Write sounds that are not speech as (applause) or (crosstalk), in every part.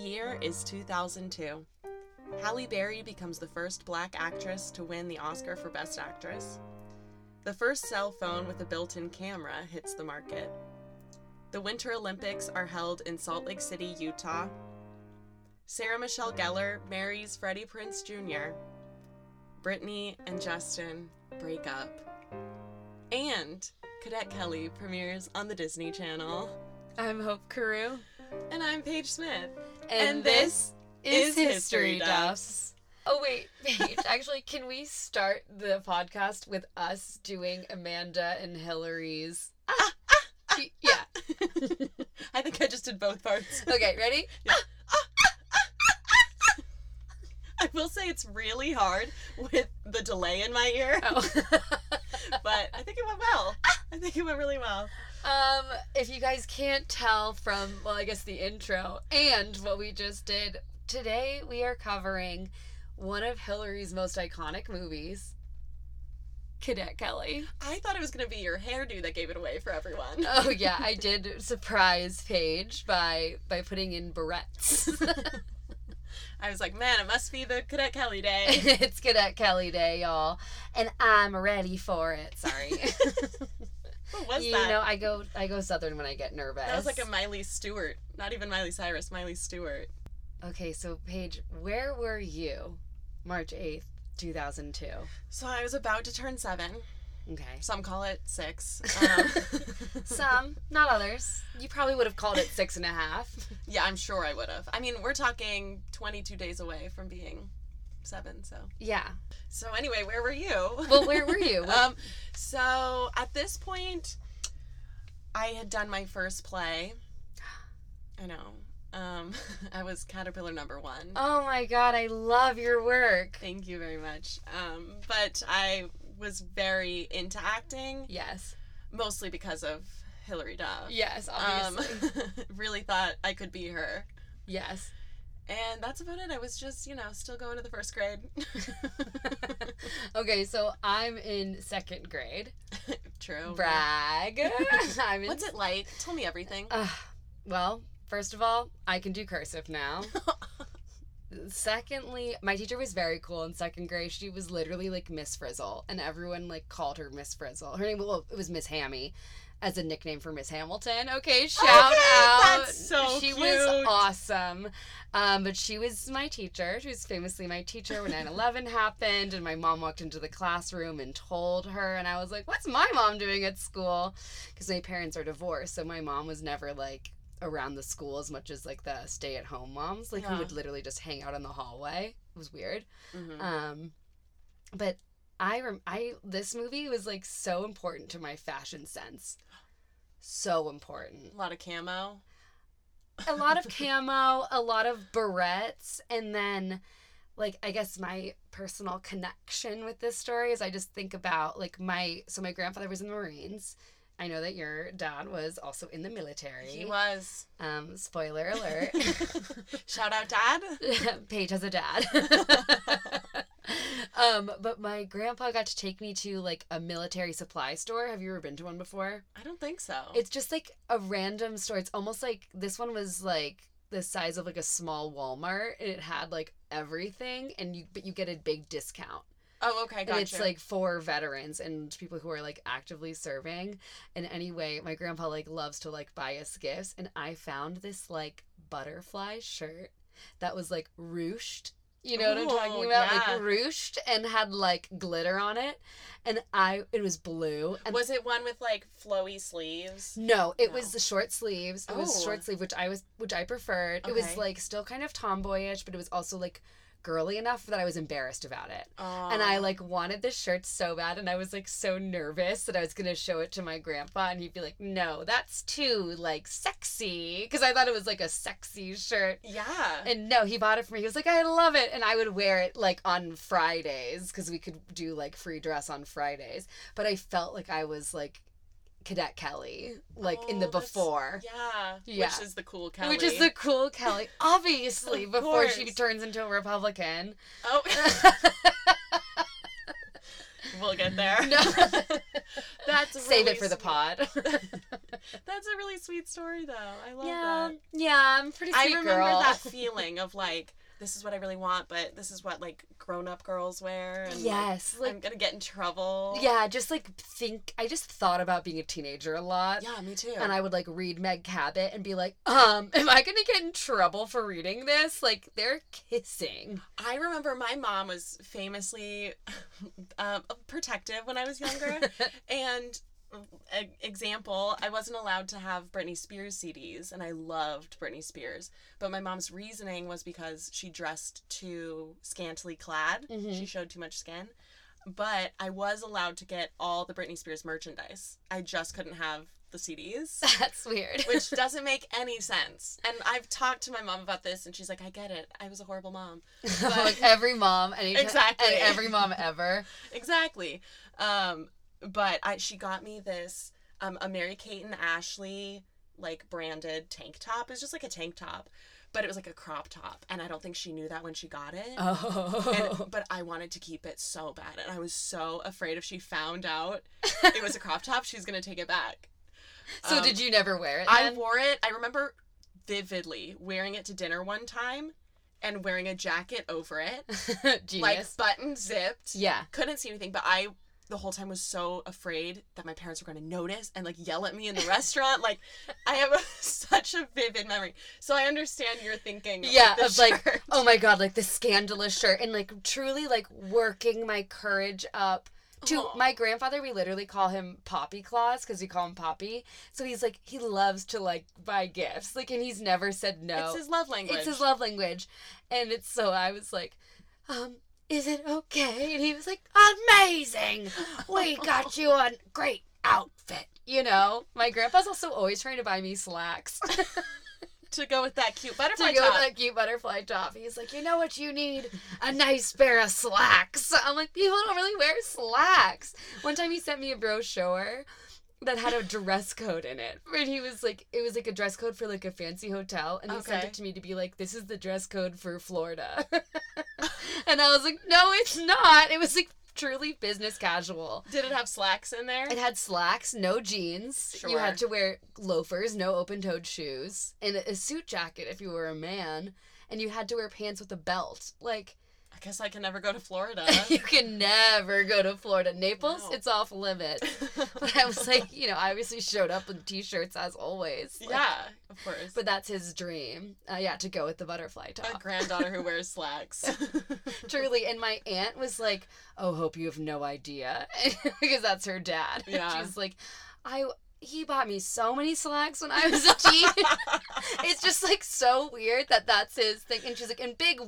year is 2002. Halle Berry becomes the first black actress to win the Oscar for Best Actress. The first cell phone with a built in camera hits the market. The Winter Olympics are held in Salt Lake City, Utah. Sarah Michelle Gellar marries Freddie Prinze Jr. Britney and Justin break up. And Cadet Kelly premieres on the Disney Channel. I'm Hope Carew. And I'm Paige Smith. And, this is History Duffs. Oh, wait, (laughs) Paige. Actually, can we start the podcast with us doing Amanda and Hilary's? (laughs) yeah. (laughs) I think I just did both parts. Okay, ready? I will say it's really hard with the delay in my ear, Oh. but I think it went well. I think it went really well. Um, if you guys can't tell from, well, I guess the intro and what we just did, today we are covering one of Hilary's most iconic movies, Cadet Kelly. I thought it was going to be your hairdo that gave it away for everyone. (laughs) Oh yeah, I (laughs) did surprise Paige by by putting in barrettes. (laughs) I was like, man, it must be the Cadet Kelly day. it's Cadet Kelly Day, y'all, and I'm ready for it. Sorry. (laughs) What was you that? know, I go I go southern when I get nervous. that was like a Miley Stewart. Not even Miley Cyrus, Miley Stewart. Okay, so Paige, where were you March 8th, 2002? So I was about to turn seven. Okay. Some call it six. (laughs) Um, Some, (laughs) not others. You probably would have called it six and a half. yeah, I'm sure I would have. I mean, we're talking 22 days away from being seven, so. Yeah. So anyway, where were you? Well, where were you? (laughs) Um, so at this point, I had done my first play. I know. Um, (laughs) I was Caterpillar number one. oh my god, I love your work. Thank you very much. Um, but I was very into acting, Yes. mostly because of Hilary Duff. Yes, Um, obviously. (laughs) really thought I could be her. yes. And that's about it. I was just, you know, still going to the first grade. (laughs) okay, so I'm in second grade. (laughs) True. Brag. (laughs) I'm in. What's it like? Tell me everything. Uh, well, first of all, I can do cursive now. Secondly, my teacher was very cool in second grade. She was literally like Miss Frizzle, and everyone like called her Miss Frizzle. Her name, well, it was Miss Hammy, as a nickname for Miss Hamilton. Okay, shout Okay, out. that's so she cute. was awesome. Um, but she was my teacher. She was famously my teacher when 9/11 (laughs) happened, and my mom walked into the classroom and told her, and I was like, "What's my mom doing at school?" Because my parents are divorced, so my mom was never like around the school as much as like the stay at home moms. Like we Yeah. would literally just hang out in the hallway. It was weird. Mhm. Um, but I rem- I this movie was like so important to my fashion sense. So important. A lot of camo. A lot of (laughs) camo, a lot of barrettes, and then like I guess my personal connection with this story is I just think about like my so my grandfather was in the Marines. I know that your dad was also in the military. He was. Um, spoiler alert. (laughs) Shout out, Dad. (laughs) Paige has a dad. Um, but my grandpa got to take me to like a military supply store. Have you ever been to one before? I don't think so. It's just like a random store. It's almost like this one was like the size of like a small Walmart and it had like everything and you but you get a big discount. oh, okay, And gotcha. it's like for veterans and people who are like actively serving. And anyway, my grandpa like loves to like buy us gifts and I found this like butterfly shirt that was like ruched. You know what I'm talking oh, about? yeah. Like ruched and had like glitter on it. And I it was blue and was it one with like flowy sleeves? no, it No. was the short sleeves. It was Oh. short sleeve, which I was, which I preferred. It was like still kind of tomboyish, but it was also like girly enough that I was embarrassed about it. Oh. And I like wanted this shirt so bad, and I was like so nervous that I was gonna show it to my grandpa, and he'd be like, "No, that's too like sexy," because I thought it was like a sexy shirt. Yeah. And no, he bought it for me. He was like, I love it. And I would wear it like on Fridays because we could do like free dress on Fridays. But I felt like I was like Cadet Kelly, like in the Oh, before. Yeah. Yeah. Which is the cool Kelly. Which is the cool Kelly, (laughs) obviously, before she turns into a Republican. Oh. (laughs) we'll get there. No. (laughs) That's Save really it for the pod. That's a really sweet story, though. I love yeah, that. yeah, I'm pretty I remember girl. that feeling of like, this is what I really want, but this is what like grown-up girls wear. And, like, yes, like, I'm gonna get in trouble. yeah, just like think. I just thought about being a teenager a lot. Yeah, me too. And I would like read Meg Cabot and be like, um, am I gonna get in trouble for reading this? Like they're kissing. I remember my mom was famously um, (laughs) protective when I was younger. (laughs) and example, I wasn't allowed to have Britney Spears CDs, and I loved Britney Spears. But my mom's reasoning was because she dressed too scantily clad. Mhm. She showed too much skin. But I was allowed to get all the Britney Spears merchandise. I just couldn't have the CDs. (laughs) That's weird. which (laughs) doesn't make any sense. And I've talked to my mom about this, and she's like, "I get it. I was a horrible mom." (laughs) like every mom, Exactly. and every mom ever. exactly. Um, but I she got me this um a Mary Kate and Ashley like branded tank top. It's just like a tank top, but it was like a crop top, and I don't think she knew that when she got it. Oh, And, but I wanted to keep it so bad, and I was so afraid if she found out (laughs) it was a crop top, she's gonna take it back. so Um, did you never wear it? I wore it. I remember vividly wearing it to dinner one time, and wearing a jacket over it, (laughs) like button zipped. yeah. couldn't see anything, but I the whole time was so afraid that my parents were going to notice and like yell at me in the restaurant. Like I have a, (laughs) such a vivid memory, so I understand your thinking. of, Yeah, of like, oh my god, like the scandalous shirt and like truly like working my courage up to Aw. my grandfather we literally call him Poppy Claus because we call him Poppy. So he's like he loves to like buy gifts. Like and he's never said no. it's his love language. It's his love language. And it's so I was like, um, is it okay? And he was like, amazing. We got you a great outfit. You know, my grandpa's also always trying to buy me slacks (laughs) to go with that cute butterfly to go top. with that cute butterfly top. He's like, you know what you need? A nice pair of slacks. (laughs) I'm like, people don't really wear slacks. One time he sent me a brochure that had a dress code in it. And he was like, it was like a dress code for like a fancy hotel. And he sent it to me to be like, this is the dress code for Florida. (laughs) and I was like, no, it's not. It was like truly business casual. Did it have slacks in there? It had slacks, no jeans. Sure. You had to wear loafers, no open toed shoes, and a suit jacket if you were a man. And you had to wear pants with a belt. Like, guess I can never go to Florida. (laughs) you can never go to Florida. Naples, No. it's off limit. (laughs) But I was like, you know, I obviously showed up in t shirts as always. Like, yeah, of course. But that's his dream. Uh, yeah, to go with the butterfly a top. granddaughter who wears (laughs) slacks. Truly. And my aunt was like, oh, hope you have no idea. because that's her dad. Yeah. She's like, I. He bought me so many slacks when I was a (laughs) teen. (laughs) it's just like so weird that that's his thing. And she's like, in big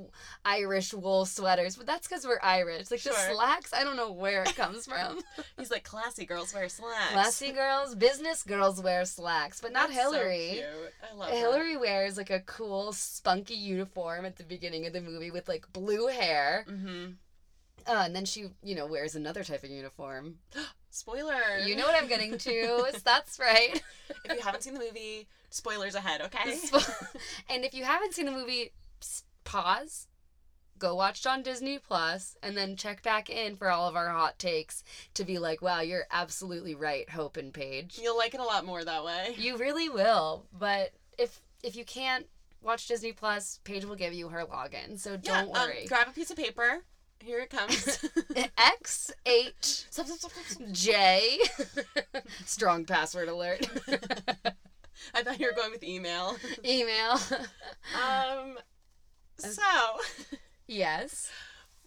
Irish wool sweaters, but that's because we're Irish. Like the Sure. slacks, I don't know where it comes from. (laughs) He's like, classy girls wear slacks. Classy girls, business girls wear slacks, but not That's so Hilary. cute. I love that. Hilary wears like a cool, spunky uniform at the beginning of the movie with like blue hair. Mm-hmm. Uh, and then she, you know, wears another type of uniform. (gasps) Spoiler. You know what I'm getting to. (laughs) (laughs) That's right. if you haven't seen the movie, spoilers ahead, okay? (laughs) and if you haven't seen the movie, pause, go watch it on Disney Plus, and then check back in for all of our hot takes to be like, wow, you're absolutely right, Hope and Paige. You'll like it a lot more that way. You really will. But if if you can't watch Disney Plus, Paige will give you her login, so don't yeah, worry. Um, grab a piece of paper. Here it comes. (laughs) X H J. (laughs) Strong password alert. (laughs) I thought you were going with email. Email. Um. So, yes.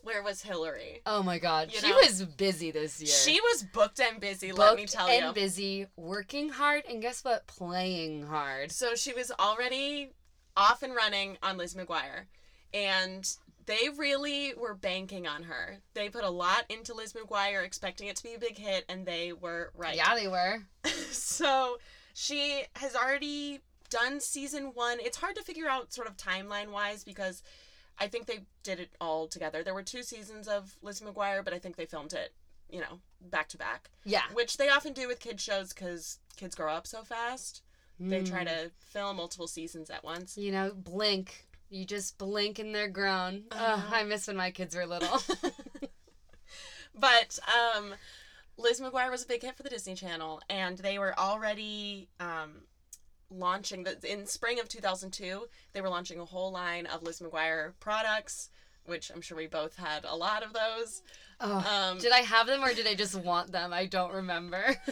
where was Hilary? Oh my God, You she know, was busy this year. She was booked and busy. booked let me tell and you. busy, working hard, and guess what? Playing hard. So she was already off and running on Lizzie McGuire, and they really were banking on her. They put a lot into Lizzie McGuire, expecting it to be a big hit, and they were right. Yeah, they were. (laughs) so she has already done season one. It's hard to figure out sort of timeline wise because I think they did it all together. There were two seasons of Lizzie McGuire, but I think they filmed it, you know, back to back, Yeah. which they often do with kids shows because kids grow up so fast. They try Mm. to film multiple seasons at once. You know, blink. You just blink and they're grown. Ugh, know. I miss when my kids were little. (laughs) But um Lizzie McGuire was a big hit for the Disney Channel, and they were already um, launching the in spring of 2002. They were launching a whole line of Lizzie McGuire products, which I'm sure we both had a lot of those. Oh, Um, did I have them or did I just want them? I don't remember. (laughs)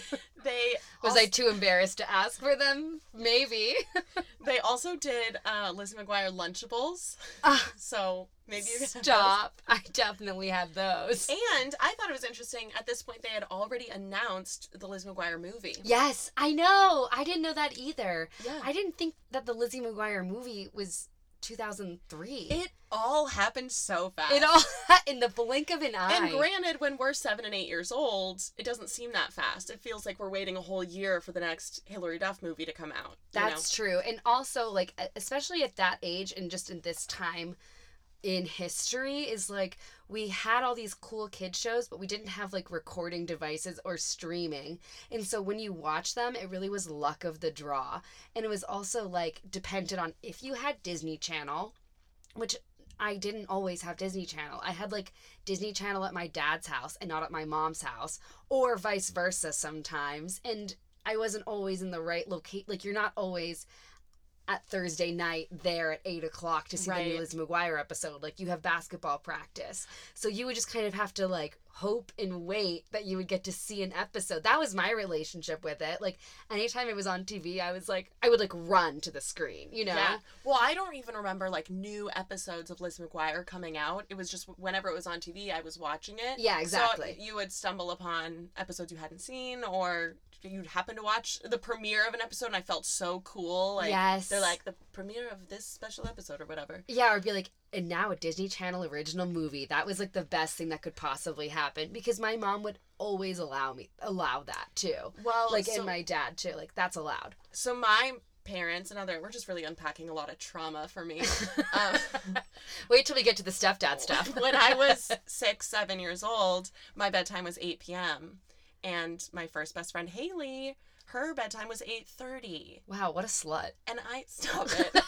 They (laughs) Was also, I too embarrassed to ask for them? Maybe. (laughs) They also did uh, Lizzie McGuire Lunchables, Ah, so maybe you could have those. Stop. I definitely had those. And I thought it was interesting. At this point, they had already announced the Lizzie McGuire movie. Yes, I know. I didn't know that either. Yeah. I didn't think that the Lizzie McGuire movie was 2003. It all happened so fast. It all (laughs) in the blink of an eye. And granted, when we're seven and eight years old, it doesn't seem that fast. It feels like we're waiting a whole year for the next Hilary Duff movie to come out. you know? That's true. And also, like, especially at that age and just in this time in history, is like we had all these cool kid shows, but we didn't have like recording devices or streaming. And so when you watch them, it really was luck of the draw. And it was also like dependent on if you had Disney Channel, which I didn't always have Disney Channel. I had like Disney Channel at my dad's house and not at my mom's house, or vice versa sometimes. And I wasn't always in the right location. Like, you're not always at Thursday night there at eight o'clock to see the new Lizzie McGuire episode. Like, you have basketball practice. So you would just kind of have to like hope and wait that you would get to see an episode. That was my relationship with it. Like, anytime it was on TV, I was like, I would like run to the screen, you know? Yeah. Well, I don't even remember like new episodes of Lizzie McGuire coming out. It was just whenever it was on TV, I was watching it. Yeah, exactly. So you would stumble upon episodes you hadn't seen, or you'd happen to watch the premiere of an episode, and I felt so cool. Like Yes. they're like the premiere of this special episode or whatever. Yeah, or be like, and now a Disney Channel original movie. That was like the best thing that could possibly happen because my mom would always allow me allow that too. Well, Like so, and my dad too. Like that's allowed. so my parents and other we're just really unpacking a lot of trauma for me. (laughs) um, Wait till we get to the stepdad stuff. (laughs) when I was six, seven years old, my bedtime was eight p.m. and my first best friend Haley, her bedtime was eight thirty, wow, what a slut. and I (laughs) stop it.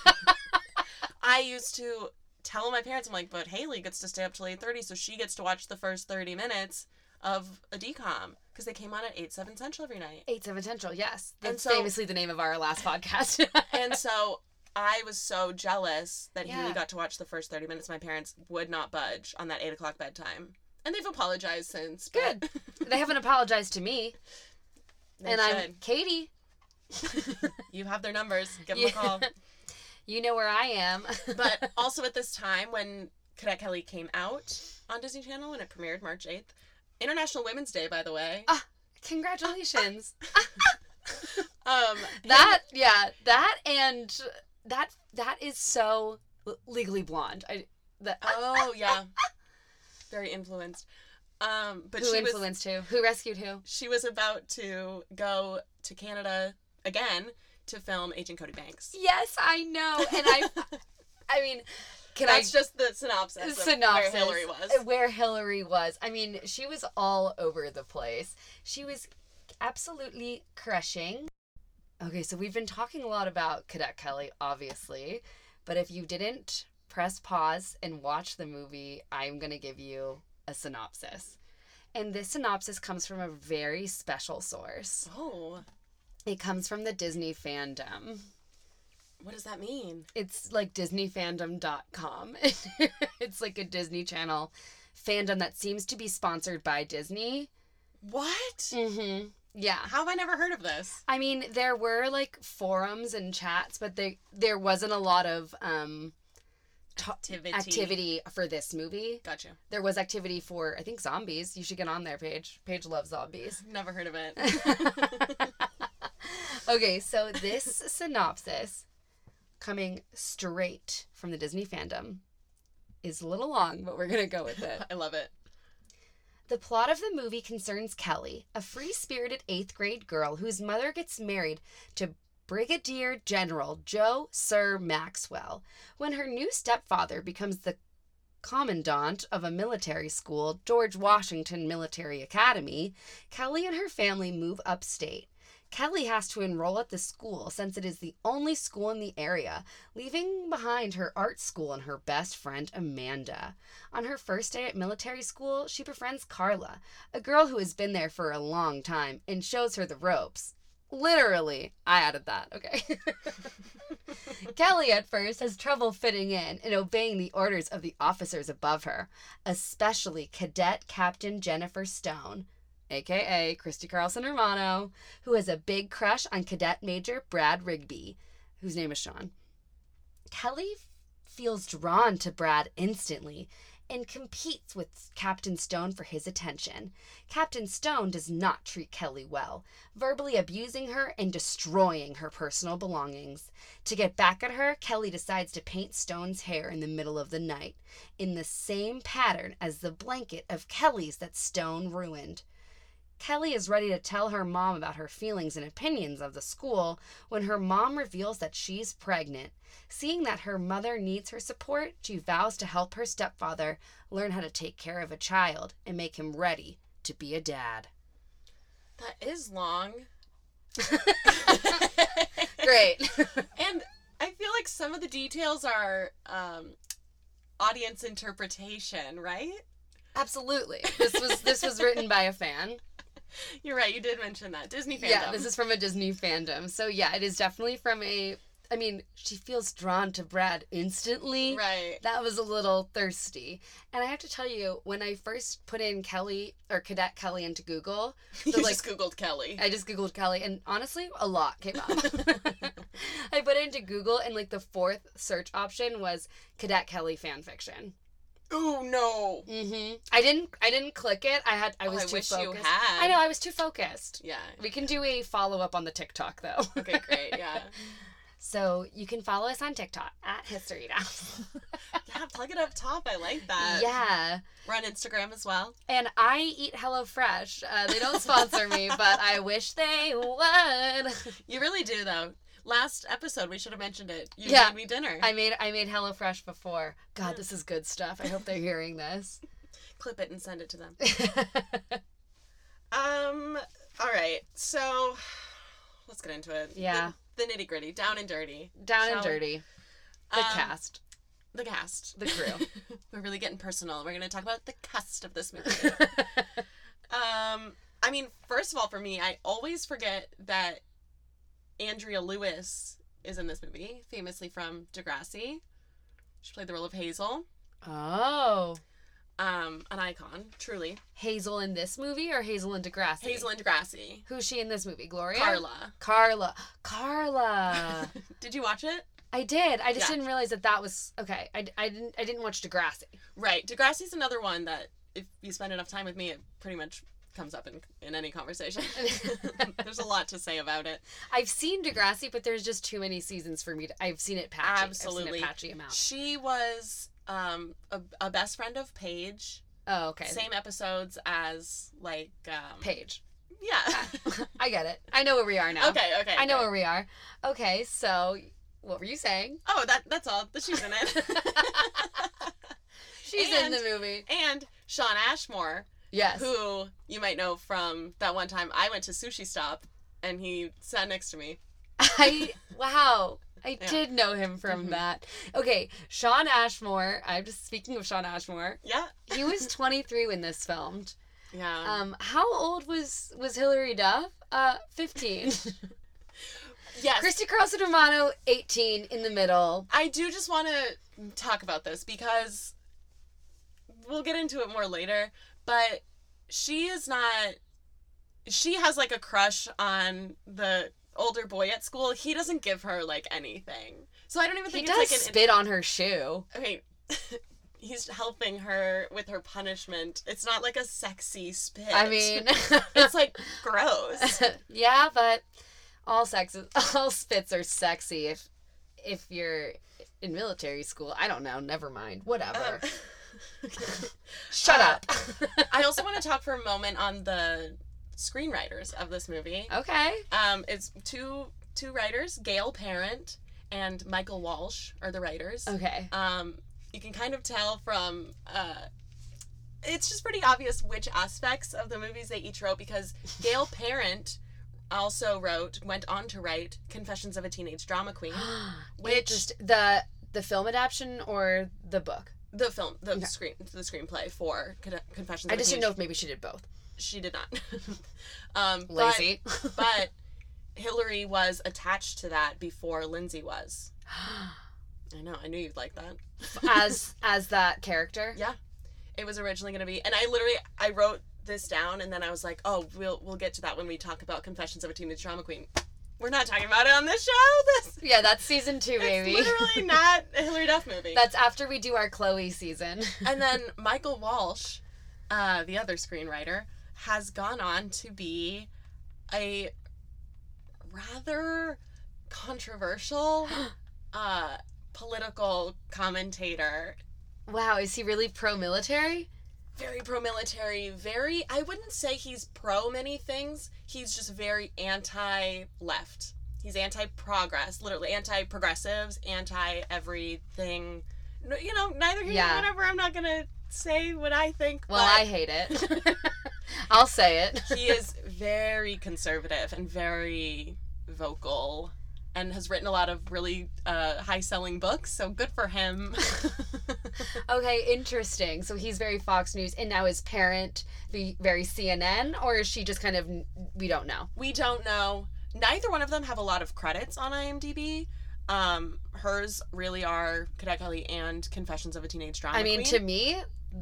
I used to tell my parents, I'm like, but Haley gets to stay up till eight thirty, so she gets to watch the first thirty minutes of a DCOM because they came on at eight seven central every night, Eight Seven Central, yes. That's so- famously the name of our last podcast. (laughs) and so. I was so jealous that Yeah. Haley got to watch the first 30 minutes. My parents would not budge on that 8 o'clock bedtime. And they've apologized since. Good. (laughs) they haven't apologized to me. they and I'm. Katie. (laughs) You have their numbers. Give them Yeah. a call. (laughs) You know where I am. But also at this time when Cadet Kelly came out on Disney Channel and it premiered March 8th, International Women's Day, by the way. congratulations. Um, that yeah, that and that that is so legally blonde. I that oh yeah, very influenced. Um, but who she was influenced who? Who rescued who? she was about to go to Canada again to film Agent Cody Banks. Yes, I know. And I (laughs) I mean, can That's I just the synopsis. synopsis Of where Hilary was. Where Hilary was. I mean, she was all over the place. She was absolutely crushing. Okay, so we've been talking a lot about Cadet Kelly, obviously, but if you didn't press pause and watch the movie, I'm going to give you a synopsis. And this synopsis comes from a very special source. Oh, It comes from the Disney fandom. what does that mean? It's like DisneyFandom.com. (laughs) it's like a Disney Channel fandom that seems to be sponsored by Disney. What? Mm-hmm. Yeah. How have I never heard of this? I mean, there were like forums and chats, but they there wasn't a lot of um Activity. activity for this movie. Gotcha. There was activity for I think zombies. You should get on there, Paige. Paige loves zombies. (laughs) Never heard of it. (laughs) okay, so this synopsis coming straight from the Disney fandom is a little long, but we're going to go with it. (laughs) I love it. The plot of the movie concerns Kelly, a free spirited eighth grade girl whose mother gets married to Brigadier General Joe Sir Maxwell. When her new stepfather becomes the commandant of a military school, George Washington Military Academy, Kelly and her family move upstate. Kelly has to enroll at the school since it is the only school in the area, leaving behind her art school and her best friend Amanda. On her first day at military school, she befriends Carla, a girl who has been there for a long time, and shows her the ropes. Literally, I added that, okay? (laughs) Kelly at first has trouble fitting in and obeying the orders of the officers above her, especially Cadet Captain Jennifer Stone, aka Christy Carlson Romano, who has a big crush on Cadet Major Brad Rigby, whose name is Shawn. Kelly feels drawn to Brad instantly and competes with Captain Stone for his attention. Captain Stone does not treat Kelly well, verbally abusing her and destroying her personal belongings. To get back at her, Kelly decides to paint Stone's hair in the middle of the night, in the same pattern as the blanket of Kelly's that Stone ruined. Kelly is ready to tell her mom about her feelings and opinions of the school when her mom reveals that she's pregnant. Seeing that her mother needs her support, she vows to help her stepfather learn how to take care of a child and make him ready to be a dad. That is long. (laughs) Great. (laughs) and I feel like some of the details are um, audience interpretation, right? Absolutely. (laughs) This was this was written by a fan. (laughs) You're right. You did mention that Disney fandom. Yeah, this is from a Disney fandom. So yeah, it is definitely from a I mean, she feels drawn to Brad instantly. right. That was a little thirsty. And I have to tell you, when I first put in Kelly or Cadet Kelly into Google, (laughs) You like just googled Kelly. I just Googled Kelly and honestly a lot came up. (laughs) I put it into Google and like the fourth search option was Cadet Kelly fan fiction. Oh no. Mm-hmm. I didn't I didn't click it. I had I Oh, was I too wish focused. you had. I know, I was too focused. Yeah. We can do a follow up on the TikTok though. Okay, great. Yeah. (laughs) So you can follow us on TikTok at History Now. (laughs) Yeah, plug it up top. I like that. yeah. We're on Instagram as well. And I eat HelloFresh. Uh, they don't sponsor me, but I wish they would. (laughs) You really do though. Last episode we should have mentioned it. You Yeah. made me dinner. I made I made HelloFresh before. God, this is good stuff. I hope they're hearing this. (laughs) Clip it and send it to them. (laughs) Um. All right. So let's get into it. Yeah. The, the nitty gritty, down and dirty. Down and we? dirty. The Um, cast. The cast. The crew. (laughs) We're really getting personal. We're gonna talk about the cast of this movie. um. I mean, first of all, for me, I always forget that Andrea Lewis is in this movie, famously from Degrassi. She played the role of Hazel. oh. Um, an icon, truly. Hazel in this movie or Hazel in Degrassi? Hazel in Degrassi. Who's she in this movie? Gloria? Carla. Carla. Carla. (laughs) Did you watch it? I did. I just Yeah. didn't realize that that was okay. I, I didn't I didn't watch Degrassi. Right. Degrassi's another one that if you spend enough time with me, it pretty much comes up in in any conversation. (laughs) (laughs) There's a lot to say about it. I've seen Degrassi, but there's just too many seasons for me to. I've seen it patchy. Absolutely. seen a patchy amount. She was um a, a best friend of Paige. Oh, okay. Same episodes as like um Paige. Yeah. (laughs) I get it. I know where we are now. okay, okay. I know good. where we are. Okay, so what were you saying? Oh, that that's all. That she's in it. She's And- in the movie. and Shawn Ashmore, Yes. who you might know from that one time I went to Sushi Stop and he sat next to me. I wow. I Yeah. did know him from Mhm. that. Okay, Shawn Ashmore. I'm just speaking of Shawn Ashmore. Yeah. He was (laughs) 23 when this filmed. Yeah. Um, how old was was Hilary Duff? Uh, 15. (laughs) yes. Christy Carlson Romano, 18 in the middle. I do just want to talk about this because we'll get into it more later, but she is not she has like a crush on the older boy at school. He doesn't give her like anything. So I don't even think He think does like an spit on her shoe. okay. (laughs) He's helping her with her punishment. It's not like a sexy spit. I mean, (laughs) it's like (laughs) gross. yeah, but all sexes, all spits are sexy if if you're in military school. I don't know. Never mind. Whatever. Um, (laughs) Shut uh, up. (laughs) I also want to talk for a moment on the screenwriters of this movie. okay. Um, it's two two writers, Gail Parent and Michael Walsh, are the writers. Okay. Um, you can kind of tell from. Uh, it's just pretty obvious which aspects of the movies they each wrote because (laughs) Gail Parent also wrote, went on to write Confessions of a Teenage Drama Queen, (gasps) which the the film adaptation or the book? The film, the Okay. screen, the screenplay for Con- Confessions. I just didn't know if maybe she did both. she did not. (laughs) um, but- Lazy. (laughs) but Hilary was attached to that before Lindsay was. (gasps) I know. I knew you'd like that. as (laughs) as that character. Yeah. It was originally going to be, and I literally I wrote this down, and then I was like, oh, we'll we'll get to that when we talk about Confessions of a Teenage Drama Queen. We're not talking about it on this show. (laughs) This Yeah, that's season two, baby. it's literally (laughs) not a Hilary Duff movie. That's after we do our Chloe season. (laughs) and then Michael Walsh, uh, the other screenwriter, has gone on to be a rather controversial (gasps) uh, political commentator. wow, is he really pro military? Very pro military, very, I wouldn't say he's pro many things. He's just very anti left. He's anti progress, literally anti progressives, anti everything. You know, neither here Yeah. nor whatever. I'm not going to say what I think. Well, I hate it. (laughs) I'll say it. (laughs) he is very conservative and very vocal and has written a lot of really uh, high selling books so good for him (laughs) (laughs) Okay, interesting. So he's very Fox News, and now his parent be very CNN, or is she just kind of we don't know. we don't know neither one of them have a lot of credits on imdb um, hers really are cadet kelly and confessions of a teenage drama I mean, queen. to me,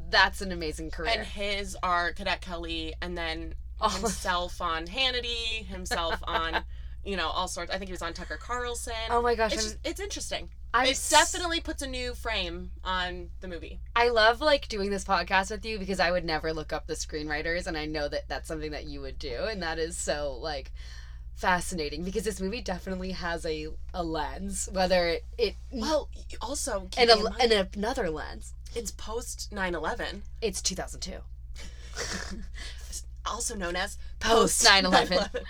that's an amazing career. and his are cadet kelly and then himself on hannity himself on (laughs) you know all sorts i think he was on tucker carlson oh my gosh, it's, just, it's interesting I'm it definitely puts a new frame on the movie. I love like doing this podcast with you because I would never look up the screenwriters, and I know that that's something that you would do, and that is so like fascinating because this movie definitely has a a lens, whether it it Well, also, and a, mind, and another lens. it's post 9 11, It's 2002. (laughs) also known as Post 9/11. 9/11.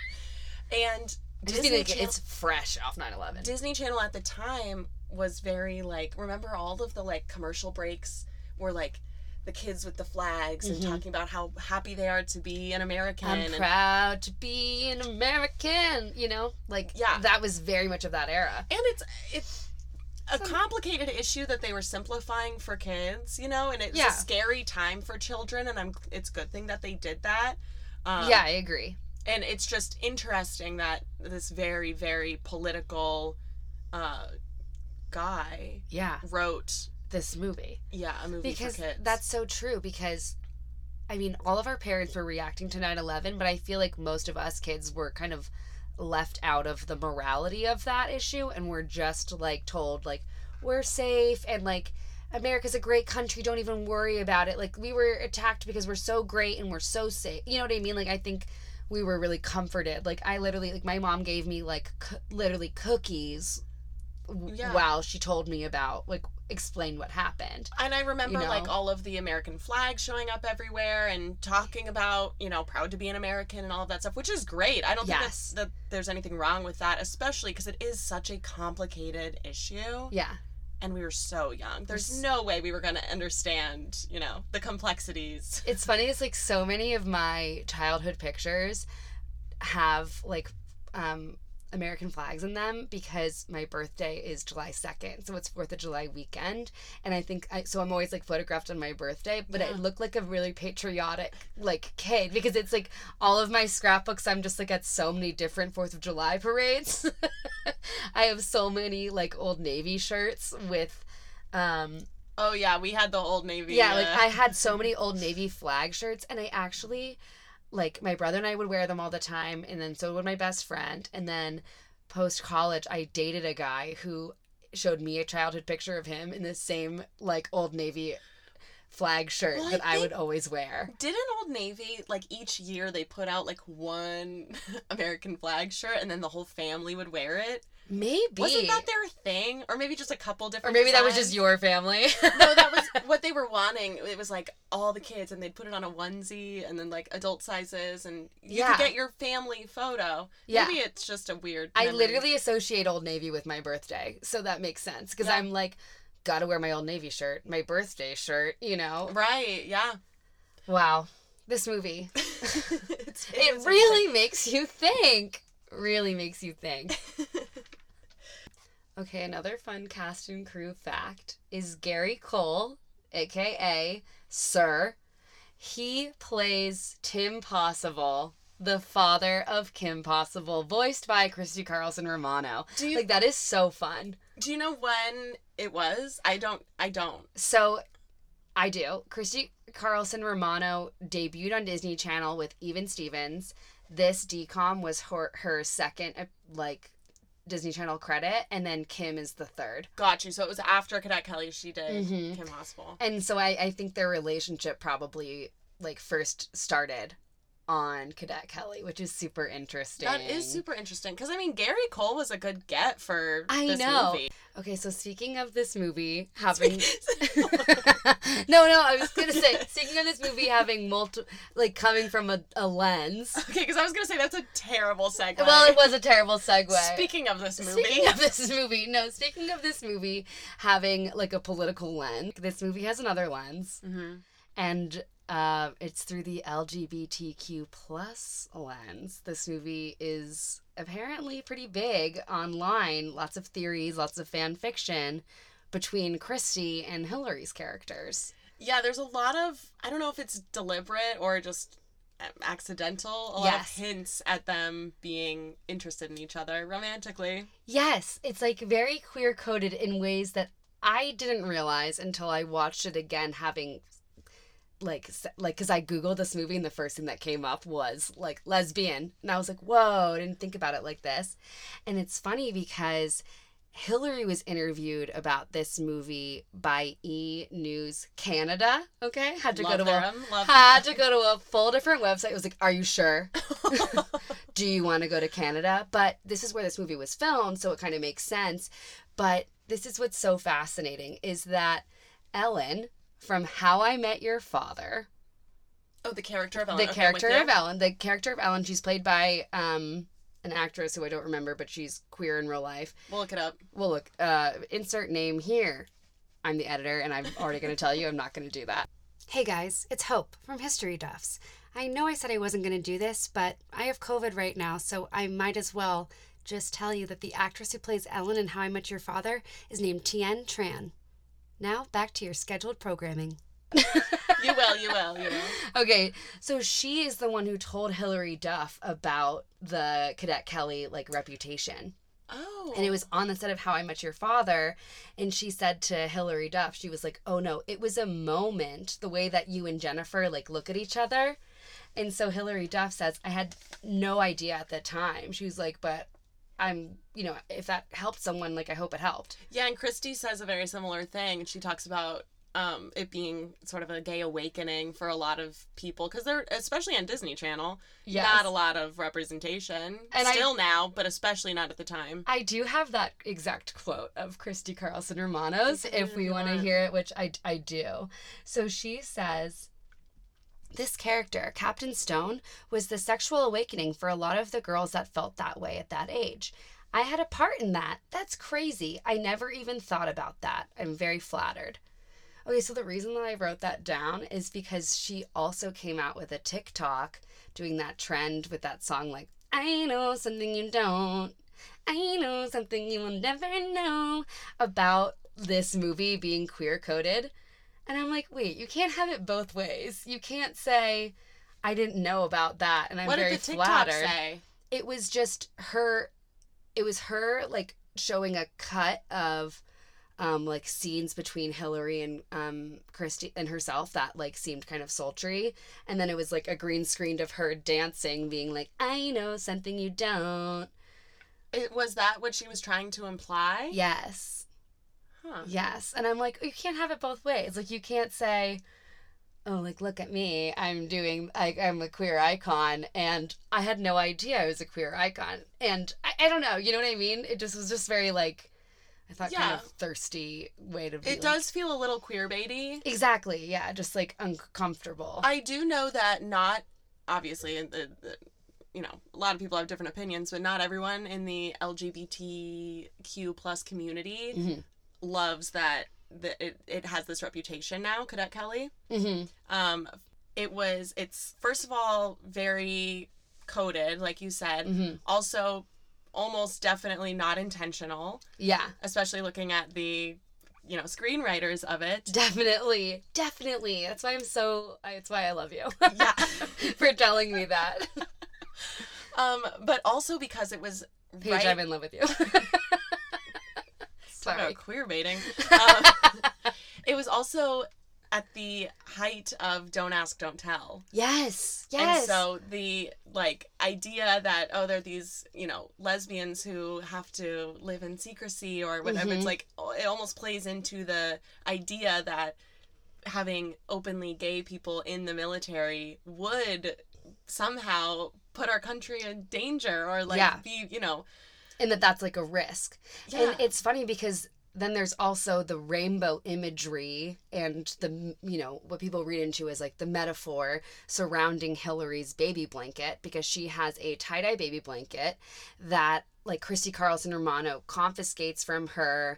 And Just Disney, like, Channel, it's fresh off 9/11. Disney Channel at the time was very like, remember all of the like commercial breaks were like the kids with the flags and Mhm. talking about how happy they are to be an American. I'm and proud to be an American. You know, like Yeah. that was very much of that era. and it's it's a complicated issue that they were simplifying for kids, you know, and it's Yeah. a scary time for children, and I'm it's a good thing that they did that. Um, yeah, I agree. And it's just interesting that this very very political uh, guy Yeah, wrote this movie. yeah a movie because for kids. that's so true because i mean all of our parents were reacting to 9-11 but i feel like most of us kids were kind of left out of the morality of that issue and we're just like told like we're safe and like america's a great country don't even worry about it like we were attacked because we're so great and we're so safe you know what i mean like i think we were really comforted like i literally like my mom gave me like c- literally cookies w- Yeah. while she told me about like explain what happened and I remember you like all of the American flags showing up everywhere and talking about, you know, proud to be an American and all of that stuff, which is great. I don't think that's, that there's anything wrong with that, especially because it is such a complicated issue. yeah and we were so young. There's no way we were going to understand, you know, the complexities. (laughs) It's funny. It's like so many of my childhood pictures have like um, American flags in them because my birthday is July 2nd. So it's 4th of July weekend. And I think, I, so I'm always like photographed on my birthday, but I Yeah. look like a really patriotic like kid because it's like all of my scrapbooks, I'm just like at so many different 4th of July parades. (laughs) I have so many like old Navy shirts with, um, Oh yeah, we had the old navy. yeah, like uh, I had so (laughs) many old Navy flag shirts, and I actually, like, my brother and I would wear them all the time, and then so would my best friend. And then post college, I dated a guy who showed me a childhood picture of him in the same, like, old Navy flag shirt Well, I that I, would always wear. Didn't Old Navy like each year they put out like one (laughs) American flag shirt and then the whole family would wear it? Maybe. Wasn't that their thing? Or maybe just a couple different. or maybe that was just your family. no, that was (laughs) what they were wanting. It was like all the kids, and they'd put it on a onesie, and then like adult sizes, and you Yeah. could get your family photo. Yeah. Maybe it's just a weird. I literally associate Old Navy with my birthday, so that makes sense because Yeah. I'm like, gotta wear my Old Navy shirt, my birthday shirt, you know. right. Yeah. Wow, this movie. (laughs) it's, It really makes you think. really makes you think. (laughs) Okay, another fun cast and crew fact is Gary Cole, aka Sir. He plays Tim Possible, the father of Kim Possible, voiced by Christy Carlson Romano. Do you Like that is so fun. do you know when it was? I don't. I don't. So I do. Christy Carlson Romano debuted on Disney Channel with Even Stevens. This DCOM was her, her second like Disney Channel credit, and then Kim is the third. Got you. So it was after Cadet Kelly. She did Mhm. Kim Possible. And so I, I think their relationship probably like first started on Cadet Kelly, which is super interesting. That is super interesting because I mean Gary Cole was a good get for I this know. movie. Okay, so speaking of this movie (laughs) having (laughs) No, no, I was gonna say, speaking of this movie having multi like coming from a, a lens. okay, because I was gonna say that's a terrible segue. Well, it was a terrible segue. Speaking of this movie, Speaking of this movie, no, speaking of this movie having like a political lens, this movie has another lens, Mhm. and uh, it's through the LGBTQ plus lens. This movie is apparently pretty big online. Lots of theories, lots of fan fiction between Christy and Hilary's characters. yeah, there's a lot of I don't know if it's deliberate or just um, accidental. A lot Yes. of hints at them being interested in each other romantically. Yes, it's like very queer coded in ways that I didn't realize until I watched it again, having like like because I googled this movie and the first thing that came up was like lesbian, and I was like, whoa, I didn't think about it like this. And it's funny because Hilary was interviewed about this movie by E News Canada. Okay, had to Love go to a them. Love had to go to a full different website. It was like, are you sure? (laughs) do you want to go to Canada? But this is where this movie was filmed, so it kind of makes sense. But this is what's so fascinating is that Ellen from How I Met Your Father, oh, the character of Ellen. the Okay, character of Ellen, the character of Ellen, she's played by um an actress who I don't remember, but she's queer in real life. We'll look it up. We'll look, uh, insert name here. I'm the editor, and I'm already going to tell you I'm not going to do that. Hey guys, it's Hope from History Duffs. I know I said I wasn't going to do this, but I have COVID right now, so I might as well just tell you that the actress who plays Ellen in How I Met Your Father is named Tien Tran. Now, back to your scheduled programming. You will. You will. You will. (laughs) Okay, so she is the one who told Hilary Duff about the Cadet Kelly like reputation. Oh. And it was on the set of How I Met Your Father. And she said to Hilary Duff, she was like, Oh no, it was a moment, the way that you and Jennifer like look at each other. And so Hilary Duff says, I had no idea at the time. She was like, But I'm, you know, if that helped someone, like, I hope it helped. Yeah, and Christy says a very similar thing. She talks about um, it being sort of a gay awakening for a lot of people because they're especially on Disney Channel. Yes. Not a lot of representation. And I- Still now, but especially not at the time. I do have that exact quote of Christy Carlson Romanos if if we want to hear it, which I, I do. So she says, This character, Captain Stone, was the sexual awakening for a lot of the girls that felt that way at that age. I had a part in that. That's crazy. I never even thought about that. I'm very flattered. Okay, so the reason that I wrote that down is because she also came out with a TikTok doing that trend with that song, like, I know something you don't. I know something you will never know about this movie being queer coded. And I'm like, wait, you can't have it both ways. You can't say, I didn't know about that. And I'm what very did the TikTok flattered. say? It was just her, it was her like showing a cut of um like scenes between Hilary and um Christy and herself that like seemed kind of sultry and then it was like a green screened of her dancing being like I know something you don't It was that what she was trying to imply? yes Huh. yes and I'm like you can't have it both ways like you can't say oh like look at me I'm doing I, I'm a queer icon and I had no idea I was a queer icon and I, I don't know you know what I mean it just was just very like I thought kind of thirsty way to be It like- does feel a little queer baity. Exactly. Yeah. Just like uncomfortable. I do know that not obviously the, the you know a lot of people have different opinions, but not everyone in the LGBTQ plus community Mhm. Loves that that it, it has this reputation now. Cadet Kelly. hmm Um, it was it's first of all very coded, like you said. Mhm. Also, almost definitely not intentional, Yeah, especially looking at the, you know, screenwriters of it. definitely, definitely. That's why I'm so. That's why I love you. Yeah. (laughs) for telling me that. (laughs) Um, but also because it was Paige, right. I'm in love with you. (laughs) Talk Sorry. about queer baiting. (laughs) Um, it was also at the height of don't ask, don't tell. Yes. And Yes. so the like idea that oh they're these you know lesbians who have to live in secrecy or whatever Mhm. it's like oh, it almost plays into the idea that having openly gay people in the military would somehow put our country in danger or like Yeah. be you know and that that's like a risk. yeah And it's funny because then there's also the rainbow imagery and the you know what people read into is like the metaphor surrounding Hilary's baby blanket because she has a tie-dye baby blanket that like Christy Carlson Romano confiscates from her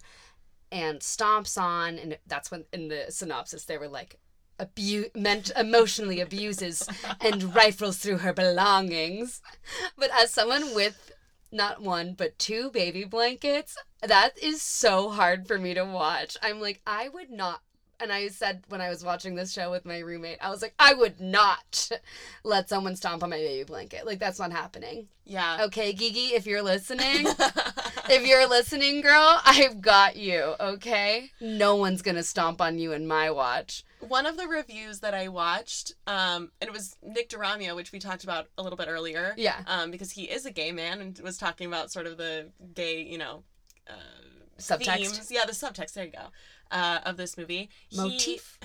and stomps on and that's when in the synopsis they were like abu- meant emotionally abuses and (laughs) rifles through her belongings but as someone with not one but two baby blankets. That is so hard for me to watch. I'm like i would not and i said when i was watching this show with my roommate i was like i would not (laughs) let someone stomp on my baby blanket. Like that's not happening. Yeah. Okay gigi if you're listening (laughs) if you're listening girl i've got you okay? No one's gonna stomp on you in my watch One of the reviews that I watched, um, and it was Nick DeRamio, which we talked about a little bit earlier. Yeah. Um, because he is a gay man and was talking about sort of the gay, you know, uh, subtext themes. Yeah, the subtext. There you go. Uh, of this movie. He- Motif?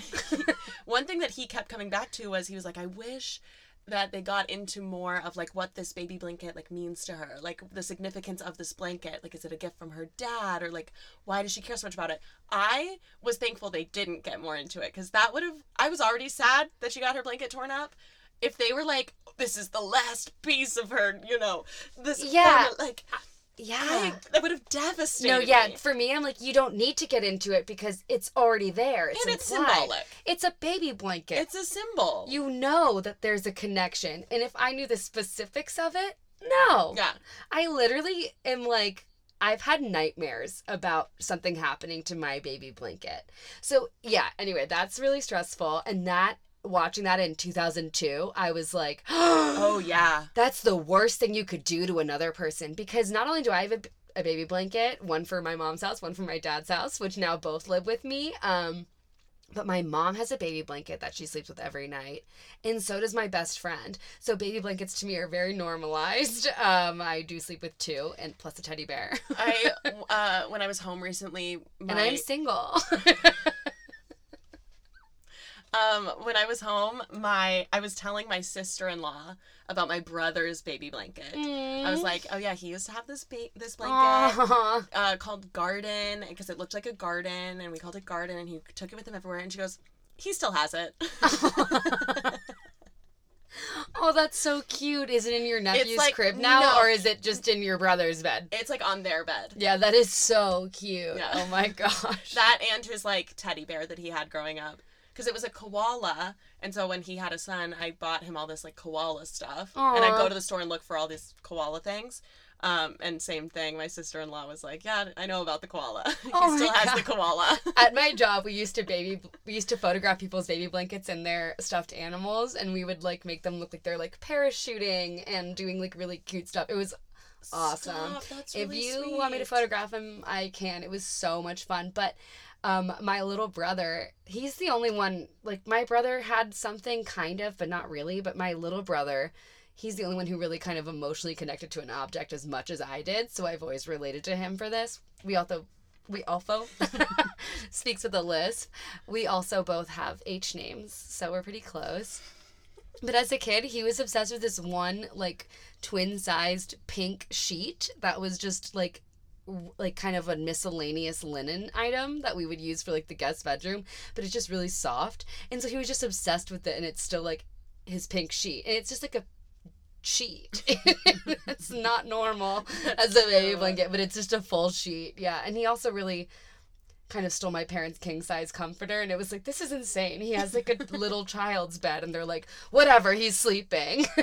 (laughs) one thing that he kept coming back to was he was like, I wish that they got into more of like what this baby blanket like means to her like the significance of this blanket like is it a gift from her dad or like why does she care so much about it i was thankful they didn't get more into it because that would have i was already sad that she got her blanket torn up if they were like this is the last piece of her you know this Yeah. form- like yeah I, that would have devastated me. no yeah me. for me i'm like you don't need to get into it because it's already there it's and it's implied. symbolic it's a baby blanket it's a symbol you know that there's a connection and if i knew the specifics of it no yeah i literally am like I've had nightmares about something happening to my baby blanket. So, yeah, anyway, that's really stressful. And that, watching that in 2002, I was like, (gasps) oh yeah that's the worst thing you could do to another person because not only do I have a, a baby blanket, one for my mom's house, one for my dad's house, which now both live with me. Um, but my mom has a baby blanket that she sleeps with every night, and so does my best friend. So baby blankets to me are very normalized. (laughs) Um, I do sleep with two, and plus a teddy bear. I (laughs) uh when I was home recently, my, and I'm single. (laughs) um when I was home, my I was telling my sister-in-law about my brother's baby blanket. I was like, "Oh yeah, he used to have this ba- this blanket uh, called Garden because it looked like a garden, and we called it Garden, and he took it with him everywhere." And she goes, "He still has it." (laughs) oh, that's so cute. Is it in your nephew's like- crib now, no. or is it just in your brother's bed? it's like on their bed. Yeah, that is so cute. Yeah. Oh my (laughs) gosh. That and his like teddy bear that he had growing up. Because it was a koala, and so when he had a son, I bought him all this like koala stuff, and I'd go to the store and look for all these koala things. Um, and same thing, my sister in law was like, "Yeah, I know about the koala. (laughs) he Oh still has God. the koala." (laughs) At my job, we used to baby we used to photograph people's baby blankets and their stuffed animals, and we would like make them look like they're like parachuting and doing like really cute stuff. It was awesome. Stop, that's if really you want me to photograph them, I can. It was so much fun. But um, my little brother, he's the only one. Like my brother had something kind of, but not really. But my little brother, he's the only one who really kind of emotionally connected to an object as much as I did. So I've always related to him for this. We also. We also (laughs) speaks with a lisp. We also both have H names, so we're pretty close. But as a kid, he was obsessed with this one like twin-sized pink sheet that was just like like kind of a miscellaneous linen item that we would use for like the guest bedroom, but it's just really soft. And so he was just obsessed with it and it's still like his pink sheet. And it's just like a sheet. (laughs) it's not normal as a baby blanket, but it's just a full sheet. Yeah. And he also really kind of stole my parents' king size comforter and it was like this is insane. He has like a (laughs) little child's bed and they're like whatever, he's sleeping. (laughs)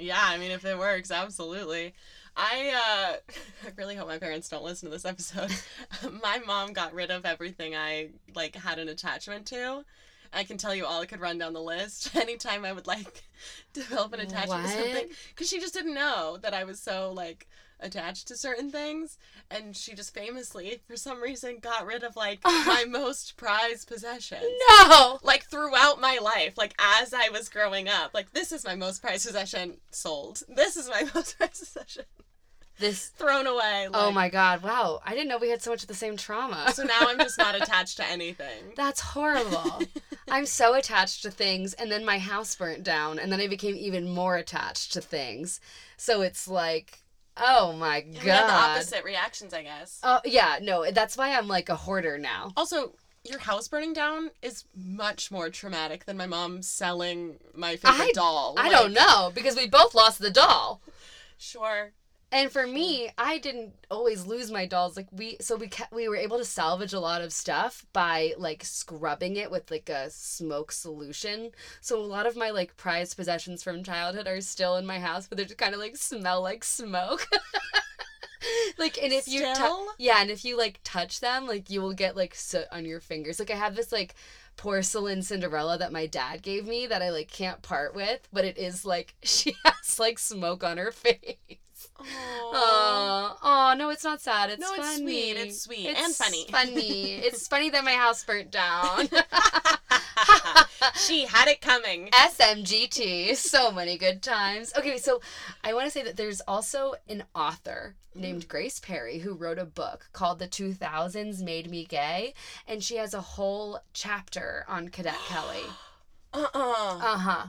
Yeah, I mean, if it works, absolutely. I uh, (laughs) I really hope my parents don't listen to this episode. (laughs) my mom got rid of everything I like had an attachment to. I can tell you all. I could run down the list (laughs) anytime I would like develop an attachment to something, because she just didn't know that I was so like attached to certain things, and she just famously, for some reason, got rid of like my most prized possession. No. like throughout my life, like as I was growing up, like this is my most prized possession sold. This is my most prized possession This. thrown away. Oh my God! Wow, I didn't know we had so much of the same trauma. So now I'm just not (laughs) attached to anything. That's horrible. (laughs) I'm so attached to things, and then my house burnt down, and then I became even more attached to things. So it's like, oh my We have the god. opposite reactions, I guess. Oh yeah, no, that's why I'm like a hoarder now. Also, your house burning down is much more traumatic than my mom selling my favorite I- doll. I Like, don't know because we both lost the doll. (laughs) Sure. And for me, I didn't always lose my dolls. Like we, so we kept, we were able to salvage a lot of stuff by like scrubbing it with like a smoke solution. So a lot of my like prized possessions from childhood are still in my house, but they just kind of like smell like smoke. (laughs) like, and if you, tou- Still? yeah, and if you like touch them, like you will get like soot on your fingers. Like I have this like porcelain Cinderella that my dad gave me that I like can't part with, but it is like (laughs) she has like smoke on her (laughs) face. Oh, oh no, it's not sad. It's No, it's sweet. It's sweet and funny. Funny. (laughs) it's funny that my house burnt down. (laughs) she had it coming. SMGT. So many good times. Okay, so I want to say that there's also an author named Grace Perry who wrote a book called The 2000s Made Me Gay, and she has a whole chapter on Cadet Kelly. (gasps) Uh-uh. Uh huh.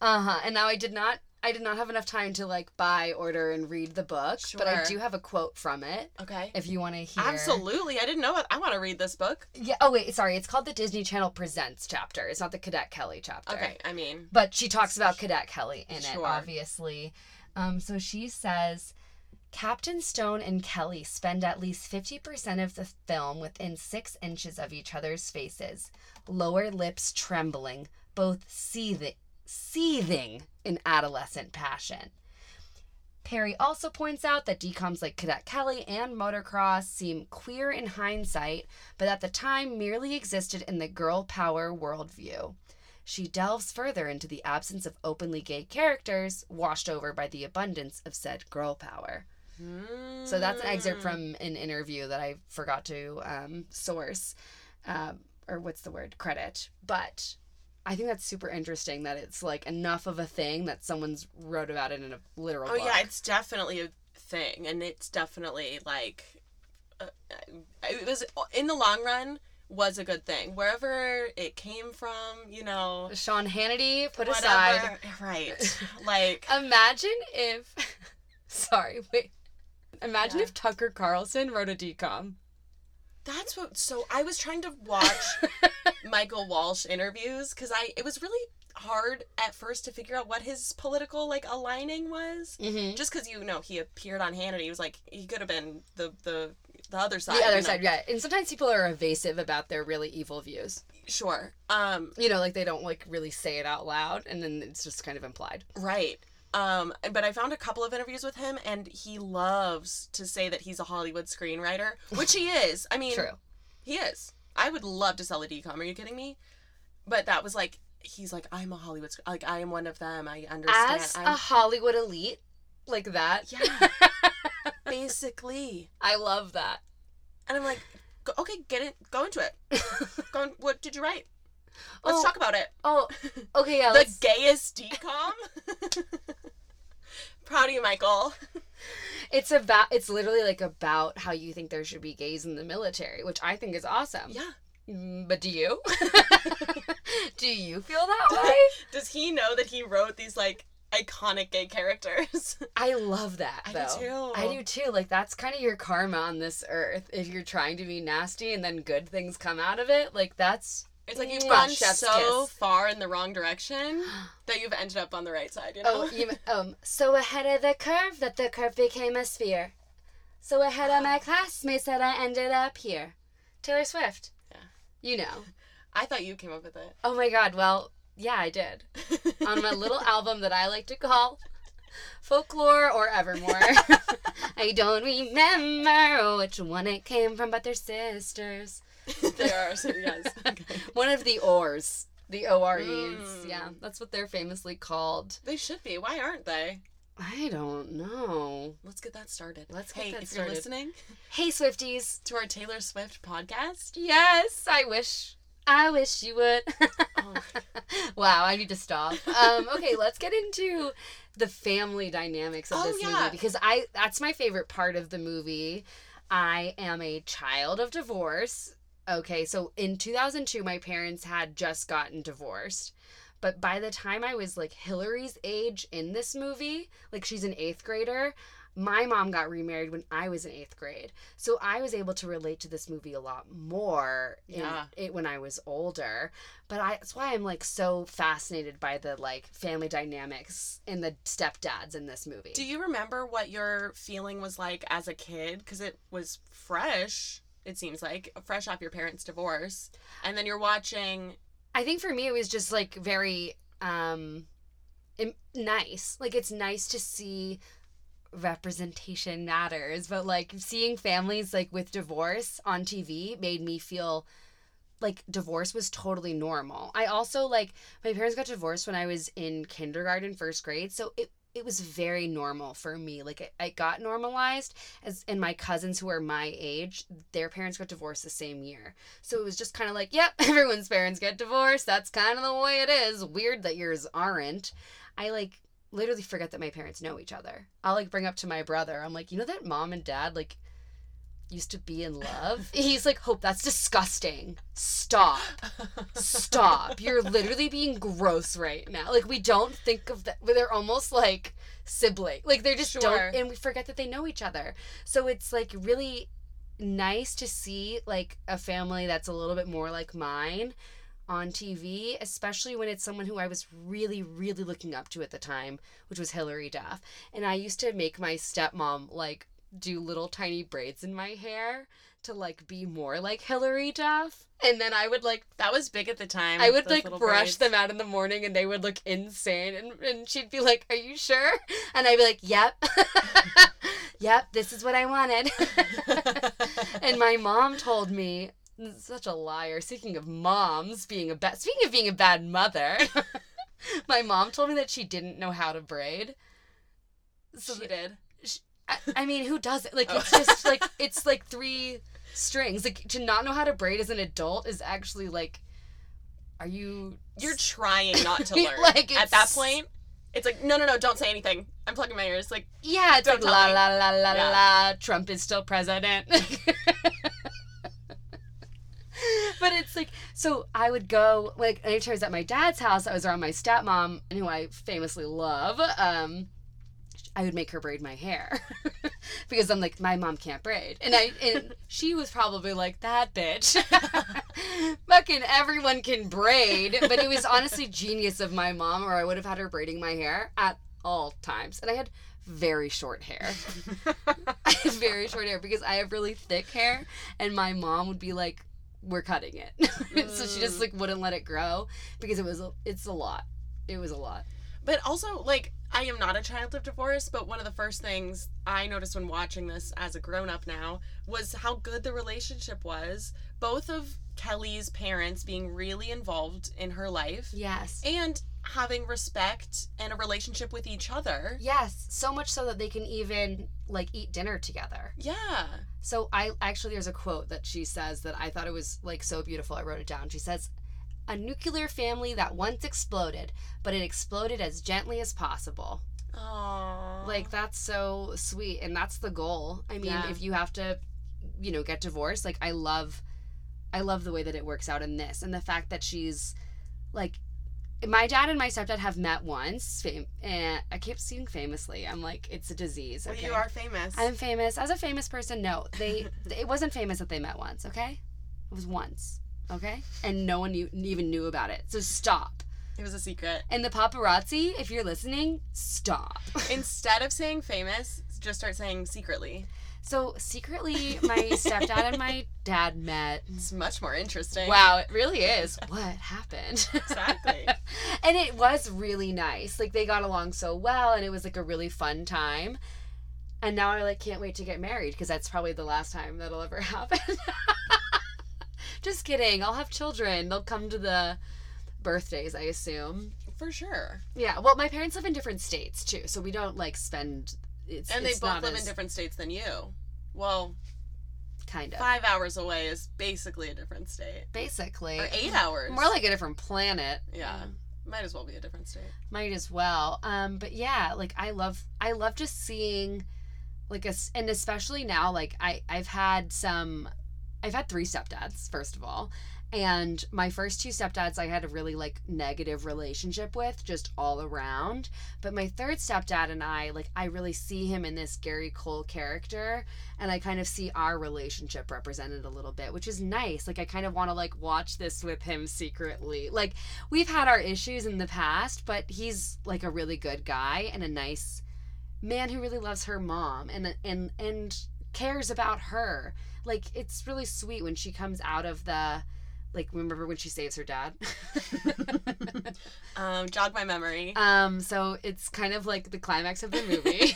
Uh huh. And now I did not. I did not have enough time to like buy, order, and read the book, but I do have a quote from it. Okay. If you want to hear, Absolutely. I didn't know it. I want to read this book. Yeah. Oh wait, sorry. It's called the Disney Channel Presents chapter. It's not the Cadet Kelly chapter. Okay. I mean, But she talks about Cadet Kelly in it, obviously. Um, so she says Captain Stone and Kelly spend at least 50% of the film within six inches of each other's faces, lower lips trembling, both seething, seething in adolescent passion. Perry also points out that DCOMs like Cadet Kelly and Motocrossed seem queer in hindsight, but at the time merely existed in the girl power worldview. She delves further into the absence of openly gay characters, washed over by the abundance of said girl power. So that's an excerpt from an interview that I forgot to um, source, um, or what's the word, credit. But I think that's super interesting that it's like enough of a thing that someone's wrote about it in a literal Oh book. yeah, it's definitely a thing, and it's definitely like, uh, it was in the long run was a good thing. Wherever it came from, you know, Sean Hannity put whatever. aside. Right. (laughs) Like, Imagine if. (laughs) Sorry, wait. Imagine Yeah. if Tucker Carlson wrote a DCOM. That's what. So I was trying to watch (laughs) Michael Walsh interviews because I it was really hard at first to figure out what his political like aligning was. mm-hmm. Just because you know he appeared on Hannity, he was like he could have been the the the other side. The other you know? side, yeah. And sometimes people are evasive about their really evil views. Sure. Um. You know, like they don't like really say it out loud, and then it's just kind of implied. Right. Um, but I found a couple of interviews with him, and he loves to say that he's a Hollywood screenwriter, which he is. I mean, True. he is. I would love to sell a DCOM. Are you kidding me? But that was like, he's like, I'm a Hollywood, sc- like I am one of them. I understand. As I'm, a Hollywood elite, like that. Yeah. (laughs) basically. I love that. And I'm like, okay, get it, go into it. (laughs) Go. In, what did you write? Let's Oh, talk about it. Oh, okay, yeah. the Let's, gayest DCOM. (laughs) Proud of you, Michael. (laughs) it's about. It's literally like about how you think there should be gays in the military, which I think is awesome. Yeah. Mm, But do you? (laughs) do you feel that way? (laughs) Does he know that he wrote these like iconic gay characters? I love that I do too. I do too. Like that's kind of your karma on this earth. If you're trying to be nasty and then good things come out of it, like that's It's like you've gone chef's so kiss. far in the wrong direction that you've ended up on the right side. You know? (laughs) oh, you um so ahead of the curve that the curve became a sphere. So ahead of my (gasps) classmates that I ended up here. Taylor Swift. Yeah. You know. I thought you came up with it. Oh my God. Well, yeah, I did. (laughs) On my little album that I like to call Folklore or Evermore. (laughs) I don't remember which one it came from, but they're sisters. (laughs) they are. So yes. (laughs) Okay. One of the Ors. The OREs. Mm. Yeah, that's what they're famously called. They should be. Why aren't they? I don't know. Let's get that started. Let's get hey, that if started. you're listening Hey, Swifties. to our Taylor Swift podcast, Yes, I wish. I wish you would. Oh. (laughs) wow, I need to stop. Um, okay, let's get into the family dynamics of Oh, this yeah. movie because I that's my favorite part of the movie. I am a child of divorce. Okay, so in 2002 my parents had just gotten divorced. But by the time I was like Hilary's age in this movie, like she's an 8th grader, my mom got remarried when I was in 8th grade. So I was able to relate to this movie a lot more in- Yeah. it when I was older. But I that's why I'm like so fascinated by the like family dynamics in the stepdads in this movie. Do you remember what your feeling was like as a kid? Because it was fresh, it seems like, fresh off your parents' divorce. And then you're watching. I think for me it was just like very um nice. Like it's nice to see representation matters, but like seeing families like with divorce on TV made me feel like divorce was totally normal. I also like my parents got divorced when I was in kindergarten, first grade, so it it was very normal for me. Like it, it got normalized as and my cousins who are my age, their parents got divorced the same year. So it was just kind of like, yep, (laughs) everyone's parents get divorced. That's kind of the way it is. Weird that yours aren't. I like literally forget that my parents know each other. I'll like bring up to my brother. I'm like, you know that mom and dad like used to be in love? (laughs) He's like, Hope, that's disgusting. Stop. Stop. You're literally being gross right now. Like we don't think of that they're almost like sibling. Like they just Sure. don't and we forget that they know each other. So it's like really nice to see like a family that's a little bit more like mine on TV, especially when it's someone who I was really, really looking up to at the time, which was Hilary Duff. And I used to make my stepmom like do little tiny braids in my hair to like be more like Hilary Duff. And then I would like That was big at the time. I would like brush braids. them out in the morning and they would look insane and, and she'd be like, Are you sure? And I'd be like, Yep. (laughs) yep, this is what I wanted. (laughs) and my mom told me such a liar. Speaking of moms being a bad speaking of being a bad mother, (laughs) my mom told me that she didn't know how to braid. So she did. I, I mean, who does it? Like Oh. it's just like (laughs) it's like three strings. Like to not know how to braid as an adult is actually like, are you? You're trying not to (laughs) learn. Like, At that point, it's like, no, no, no, don't say anything. I'm plugging my ears. Like, Yeah, it's Don't like la me. la la la Yeah. la. Trump is still president. (laughs) but it's like so I would go like anytime I was at my dad's house, I was around my stepmom, and who I famously love. Um, I would make her braid my hair (laughs) because I'm like my mom can't braid, and I and she was probably like that bitch. (laughs) Fucking everyone can braid, but it was honestly genius of my mom, or I would have had her braiding my hair at all times, and I had very short hair. (laughs) I had very short hair because I have really thick hair, and my mom would be like, "We're cutting it," so she just like wouldn't let it grow because it was it's a lot. It was a lot. But also, like, I am not a child of divorce, but one of the first things I noticed when watching this as a grown up now was how good the relationship was. Both of Kelly's parents being really involved in her life Yes. and having respect and a relationship with each other. Yes, so much so that they can even like eat dinner together. Yeah. So I actually there's a quote that she says that I thought it was like so beautiful. I wrote it down. She says, "A nuclear family that once exploded, but it exploded as gently as possible." Aww. Like that's so sweet and that's the goal. I mean, Yeah. if you have to you know, get divorced, like I love I love the way that it works out in this and the fact that she's like my dad and my stepdad have met once, fam- and I keep saying famously. I'm like, it's a disease. Well, you are famous. I'm famous. As a famous person, no, they. (laughs) it wasn't famous that they met once. Okay, it was once. Okay, and no one knew, even knew about it. So stop. It was a secret. And the paparazzi, if you're listening, stop. (laughs) Instead of saying famous, just start saying secretly. So secretly, my stepdad and my dad met. (laughs) It's much more interesting. Wow, it really is. What happened? (laughs) Exactly. and it was really nice. Like they got along so well, and it was like a really fun time. And now I like can't wait to get married because that's probably the last time that'll ever happen. Just kidding. I'll have children. They'll come to the birthdays, I assume. For sure. Yeah. Well, my parents live in different states too, so we don't like spend. It's, And they it's both live in different states than you. Well, kind of five hours away is basically a different state. basically Or eight hours. more like a different planet. Yeah. Might as well be a different state. might as well um but yeah like i love i love just seeing like a and especially now like i i've had some i've had three stepdads first of all and my first two stepdads i had a really like negative relationship with just all around but my third stepdad and i like i really see him in this gary cole character and i kind of see our relationship represented a little bit which is nice. Like i kind of want to like watch this with him secretly. Like we've had our issues in the past, but he's like a really good guy and a nice man who really loves her mom and and and cares about her. Like it's really sweet when she comes out of the like remember when she saves her dad? (laughs) Um, jog my memory. um so it's kind of like the climax of the movie.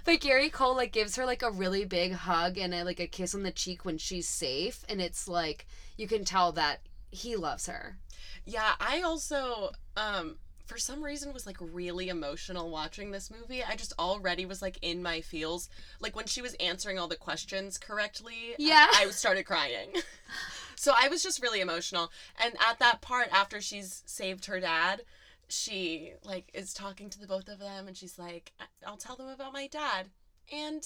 (laughs) but Gary Cole like gives her like a really big hug and a, like a kiss on the cheek when she's safe and it's like you can tell that he loves her. Yeah, I also um for some reason was like really emotional watching this movie. I just already was like in my feels. Like when she was answering all the questions correctly, Yeah. I, started crying. (laughs) so I was just really emotional. And at that part after she's saved her dad, she like is talking to the both of them and she's like, "I'll tell them about my dad and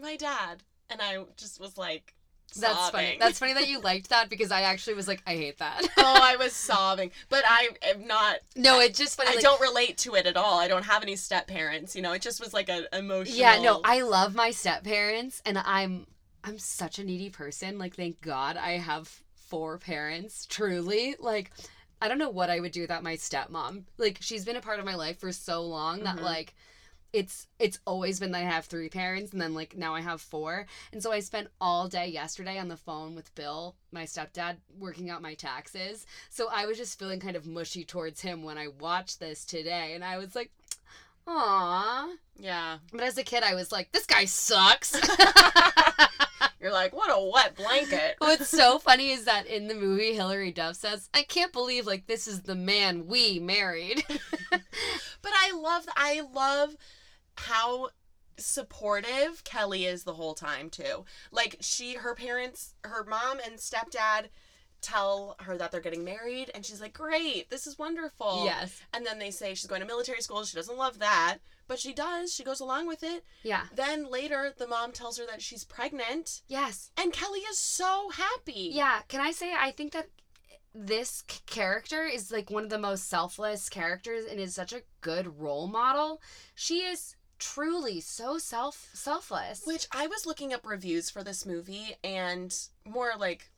my dad." And I just was like That's funny. That's funny that you liked that because I actually was like, I hate that. (laughs) oh, I was (laughs) sobbing. But I am not no, it's just funny. I like- don't relate to it at all. I don't have any step parents. You know, it just was like an emotional. Yeah, no, I love my step parents, and I'm I'm such a needy person. Like, thank God I have four parents. Truly, like, I don't know what I would do without my stepmom. Like, she's been a part of my life for so long that Mhm. like. It's it's always been that I have three parents and then like now I have four. And so I spent all day yesterday on the phone with Bill, my stepdad, working out my taxes. So I was just feeling kind of mushy towards him when I watched this today and I was like, Aw. Yeah. But as a kid, I was like, this guy sucks. (laughs) You're like, what a wet blanket. (laughs) What's so funny is that in the movie, Hilary Duff says, I can't believe, like, this is the man we married. (laughs) But I love, I love how supportive Kelly is the whole time too. Like she, her parents, her mom and stepdad tell her that they're getting married, and she's like, great, this is wonderful. yes. And then they say she's going to military school. She doesn't love that, but she does. She goes along with it. Yeah. Then later, the mom tells her that she's pregnant, Yes. and Kelly is so happy. Yeah. Can I say, I think that this character is like one of the most selfless characters and is such a good role model. She is truly so self selfless. Which I was looking up reviews for this movie and more like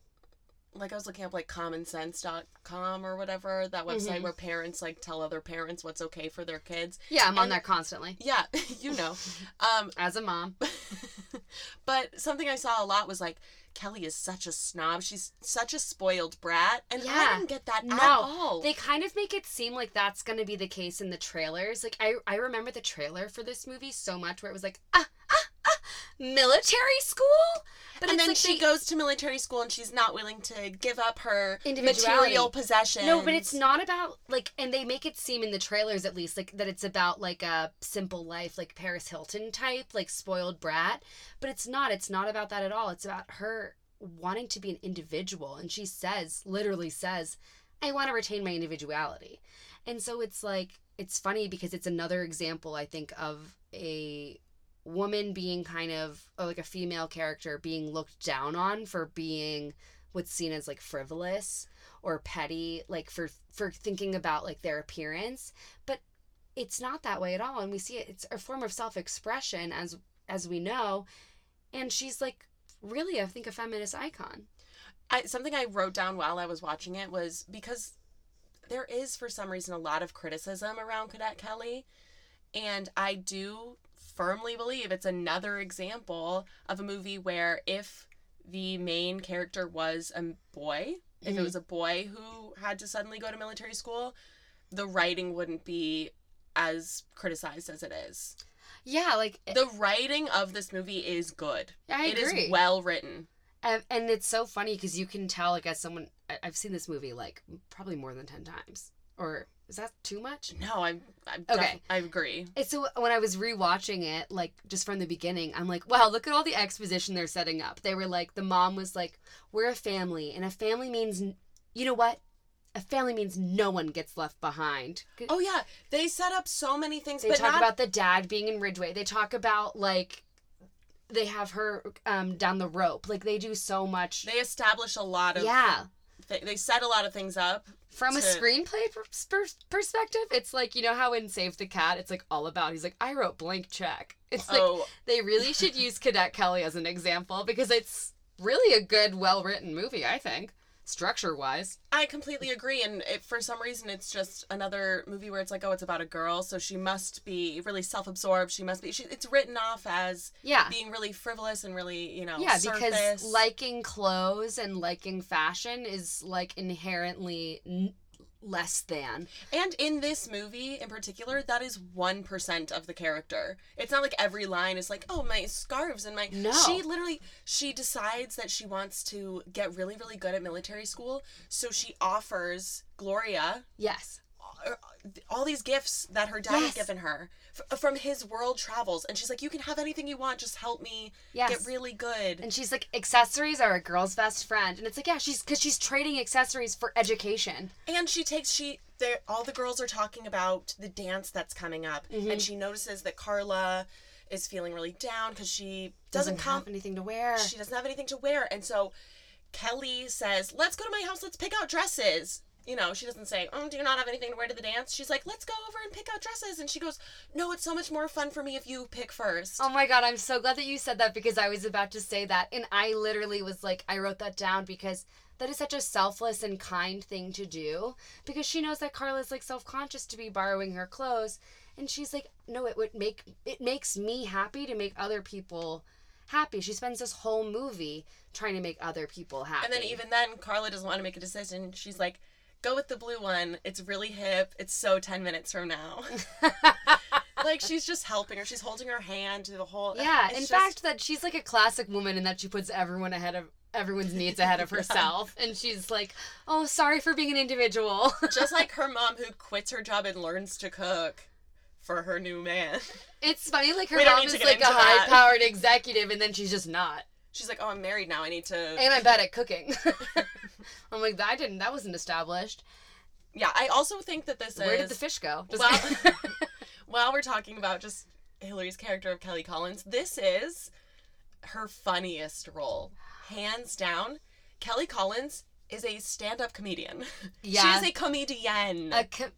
like I was looking up like commonsense.com or whatever, that website Mhm. where parents like tell other parents what's okay for their kids. yeah, I'm on and- there constantly Yeah, (laughs) you know. (laughs) Um as a mom. (laughs) but something I saw a lot was like Kelly is such a snob. She's such a spoiled brat. And I didn't get that at No, all. They kind of make it seem like that's going to be the case in the trailers. Like I I remember the trailer for this movie so much where it was like ah military school, but and then like she they- goes to military school and she's not willing to give up her material possessions. No, but it's not about like, and they make it seem in the trailers at least like that it's about like a simple life, like Paris Hilton type, like spoiled brat. But it's not. It's not about that at all. It's about her wanting to be an individual, and she says, literally says, "I want to retain my individuality," and so it's like it's funny because it's another example, I think, of a woman being kind of like a female character being looked down on for being what's seen as like frivolous or petty like for for thinking about like their appearance but it's not that way at all and we see it it's a form of self-expression as as we know and she's like really i think a feminist icon I, something I wrote down while I was watching it was because there is, for some reason, a lot of criticism around Cadet Kelly. And I do firmly believe it's another example of a movie where if the main character was a boy, if it Mhm. was a boy who had to suddenly go to military school, the writing wouldn't be as criticized as it is. Yeah, like The writing of this movie is good. I It is agree. well written. and, and it's so funny because you can tell, like, as someone, I've seen this movie like probably more than ten times. Or is that too much? No, I'm, I'm Okay. I agree. So when I was rewatching it, like just from the beginning, I'm like, wow, look at all the exposition they're setting up. They were like, the mom was like, we're a family, and a family means, you know what? A family means no one gets left behind. Oh yeah, they set up so many things, They talk not about the dad being in Ridgeway. They talk about like they have her um down the rope. Like they do so much. they establish a lot of yeah. Th- they set a lot of things up. From a screenplay per- per- perspective, it's like you know how in Save the Cat, it's like all about. He's like, I wrote blank check. It's like oh, (laughs) they really should use Cadet Kelly as an example because it's really a good, well written movie. I think structure wise. I completely agree, and it, for some reason, it's just another movie where it's like, oh, it's about a girl, so she must be really self-absorbed. She must be. She, it's written off as Yeah. being really frivolous and really, you know, Yeah, surface. because liking clothes and liking fashion is like inherently n- less than. And in this movie in particular, that is 1% of the character. It's not like every line is like, oh, my scarves and my. No. She literally, she decides that she wants to get really, really good at military school. So she offers Gloria Yes. All- these gifts that her dad Yes. had given her f- from his world travels. And she's like, you can have anything you want. Just help me Yes. get really good. And she's like, accessories are a girl's best friend, and it's like, yeah, she's because she's trading accessories for education. And she takes she there all the girls are talking about the dance that's coming up Mm-hmm. and she notices that Carla is feeling really down because she Doesn't, doesn't, come have anything to wear. she doesn't have anything to wear and so Kelly says let's go to my house let's pick out dresses you know she doesn't say oh do you not have anything to wear to the dance she's like let's go over and pick out dresses and she goes no it's so much more fun for me if you pick first Oh my god, I'm so glad that you said that because I was about to say that. And I literally was like, I wrote that down because that is such a selfless and kind thing to do. Because she knows that Carla's like self conscious to be borrowing her clothes. And she's like, no, it would make, it makes me happy to make other people happy. She spends this whole movie trying to make other people happy. and then even then Carla doesn't want to make a decision she's like go with the blue one. It's really hip. It's so 10 minutes from now. (laughs) Like she's just helping her. She's holding her hand through the whole Yeah, in just- fact, that she's like a classic woman in that she puts everyone ahead of everyone's needs ahead of (laughs) herself, and she's like, "Oh, sorry for being an individual." (laughs) just like her mom who quits her job and learns to cook for her new man. It's funny, like her mom is like a high-powered executive, and then she's just not. She's like oh i'm married now i need to And I'm bad at cooking. (laughs) I'm like, I didn't. That wasn't established. yeah i also think that this Where is did the fish go? Just well, (laughs) (laughs) while we're talking about just hilary's character of kelly collins this is her funniest role hands down kelly collins is a stand-up comedian Yeah. she is a comedian a co-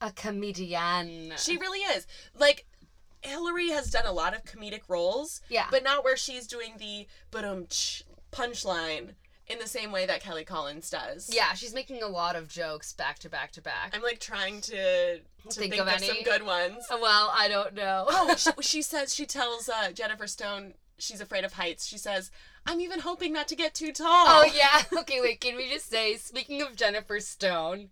a comedian. She really is. Like Hilary has done a lot of comedic roles, Yeah. but not where she's doing the but um punchline in the same way that Kelly Collins does. yeah, she's making a lot of jokes back to back to back. I'm like trying to, to Think think, of of, any? some good ones. well, I don't know. oh, (laughs) she, she says she tells uh, Jennifer Stone she's afraid of heights. She says, "I'm even hoping not to get too tall." Oh yeah. (laughs) Okay, wait. Can we just say, speaking of Jennifer Stone,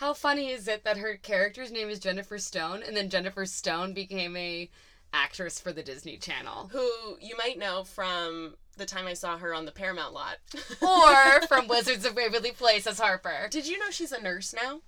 how funny is it that her character's name is Jennifer Stone, and then Jennifer Stone became a actress for the Disney Channel, Who you might know from the time I saw her on the Paramount lot. (laughs) or from Wizards of Waverly Place as Harper. Did you know she's a nurse now?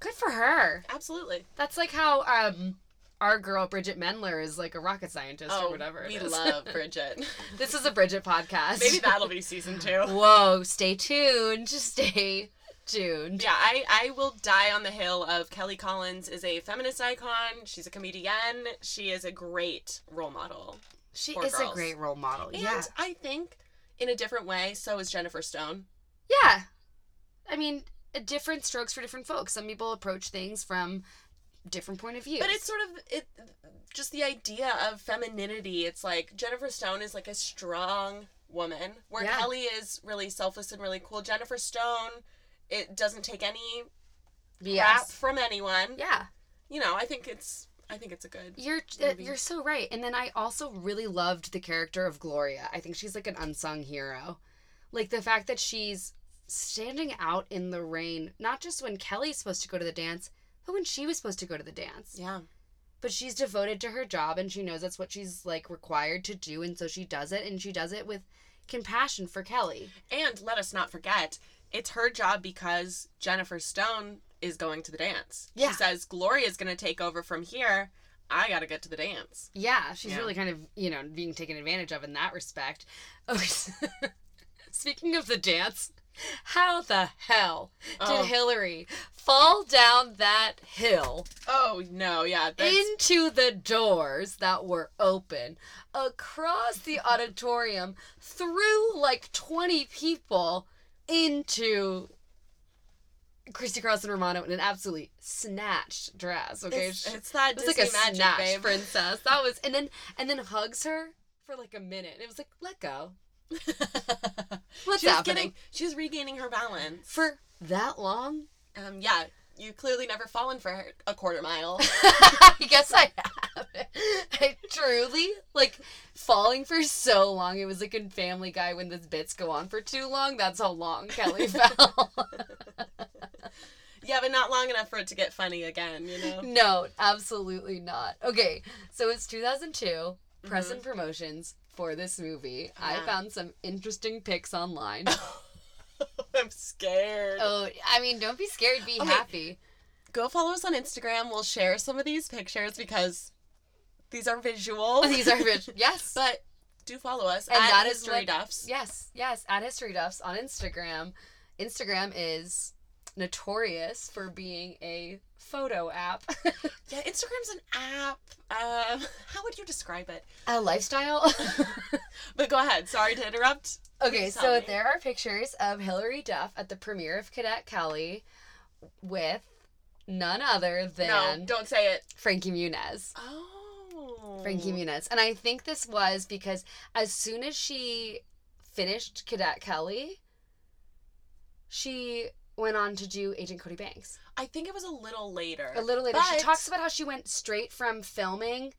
Good for her. Absolutely. That's like how um our girl Bridgit Mendler is like a rocket scientist or whatever. we is. love (laughs) Bridgit. this is a Bridgit podcast. Maybe that'll be season two. Whoa! Stay tuned. Just stay tuned. Yeah, I, I will die on the hill of Kelly Collins is a feminist icon. She's a comedian. She is a great role model. She is girls. a great role model. And yeah. I think in a different way, so is Jennifer Stone. Yeah. I mean, different strokes for different folks. Some people approach things from different point of view. But it's sort of it just the idea of femininity. It's like Jennifer Stone is like a strong woman, where Yeah. Kelly is really selfless and really cool. Jennifer Stone, it doesn't take any crap from anyone. Yeah. You know, I think it's I think it's a good. You're uh, movie. you're so right. And then I also really loved the character of Gloria. I think she's like an unsung hero. Like the fact that she's standing out in the rain, not just when Kelly's supposed to go to the dance, but when she was supposed to go to the dance. Yeah. But she's devoted to her job and she knows that's what she's like required to do and so she does it and she does it with compassion for Kelly. And let us not forget, it's her job because Jennifer Stone is going to the dance. Yeah. She says Gloria's going to take over from here. I got to get to the dance. Yeah, she's Yeah. really kind of, you know, being taken advantage of in that respect. Oh, (laughs) speaking of the dance, how the hell did Oh. Hilary fall down that hill Oh, no, yeah. That's, into the doors that were open, across the auditorium, through like 20 people into Christy and Romano in an absolutely snatched dress. Okay, it's, it's that it was Disney like a magic, snatch babe. princess. That was, and then and then hugs her for like a minute. It was like, let go. (laughs) What's she happening getting, she was regaining her balance. for that long? Um, yeah, you clearly never fallen for a quarter mile. (laughs) I guess I have. I truly like falling for so long. It was like in Family Guy when the bits go on for too long. That's how long Kelly (laughs) fell. yeah, but not long enough for it to get funny again, you know? no, absolutely not. Okay, so it's 2002. Press mm-hmm. and promotions for this movie. I found some interesting pics online. (laughs) (laughs) I'm scared. oh, I mean, don't be scared. Be Okay. happy. Go follow us on Instagram. We'll share some of these pictures because these are visual. (laughs) These are (laughs) rich. Yes. But do follow us And at that is History what- Duffs. Yes, yes, at History Duffs on Instagram. Instagram is notorious for being a photo app. (laughs) Yeah, Instagram's an app. Uh, how would you describe it? a lifestyle. (laughs) But go ahead. Sorry to interrupt. okay, Please so there are pictures of Hilary Duff at the premiere of Cadet Kelly with none other than No, don't say it. Frankie Muniz. Oh. Frankie Muniz. And I think this was because as soon as she finished Cadet Kelly, she went on to do Agent Cody Banks. I think it was a little later. A little later, she talks about how she went straight from filming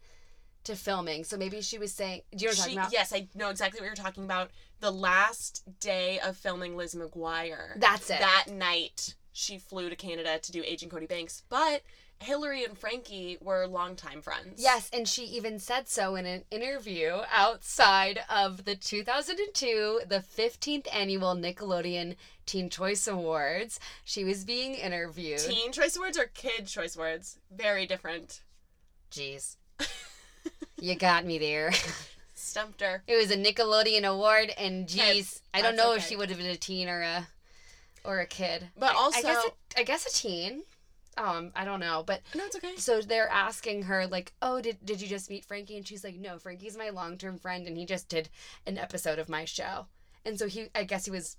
to filming. So maybe she was saying, "Do you know what I'm She, talking about?" yes, I know exactly what you're talking about. The last day of filming Lizzie McGuire. That's it. That night, she flew to Canada to do Agent Cody Banks. But Hilary and Frankie were longtime friends. Yes, and she even said so in an interview outside of the 2002, the 15th annual Nickelodeon Teen Choice Awards. She was being interviewed. Teen Choice Awards or Kid Choice Awards? Very different. Jeez. (laughs) you got me there. Stumped her. It was a Nickelodeon award, and Okay, geez, I don't know if she would have been a teen or a or a kid. But I- I guess a, I guess a teen. Um, I don't know, but No, it's okay. so they're asking her like, "Oh, did did you just meet Frankie?" And she's like, "No, Frankie's my long term friend, and he just did an episode of my show." And so he, I guess he was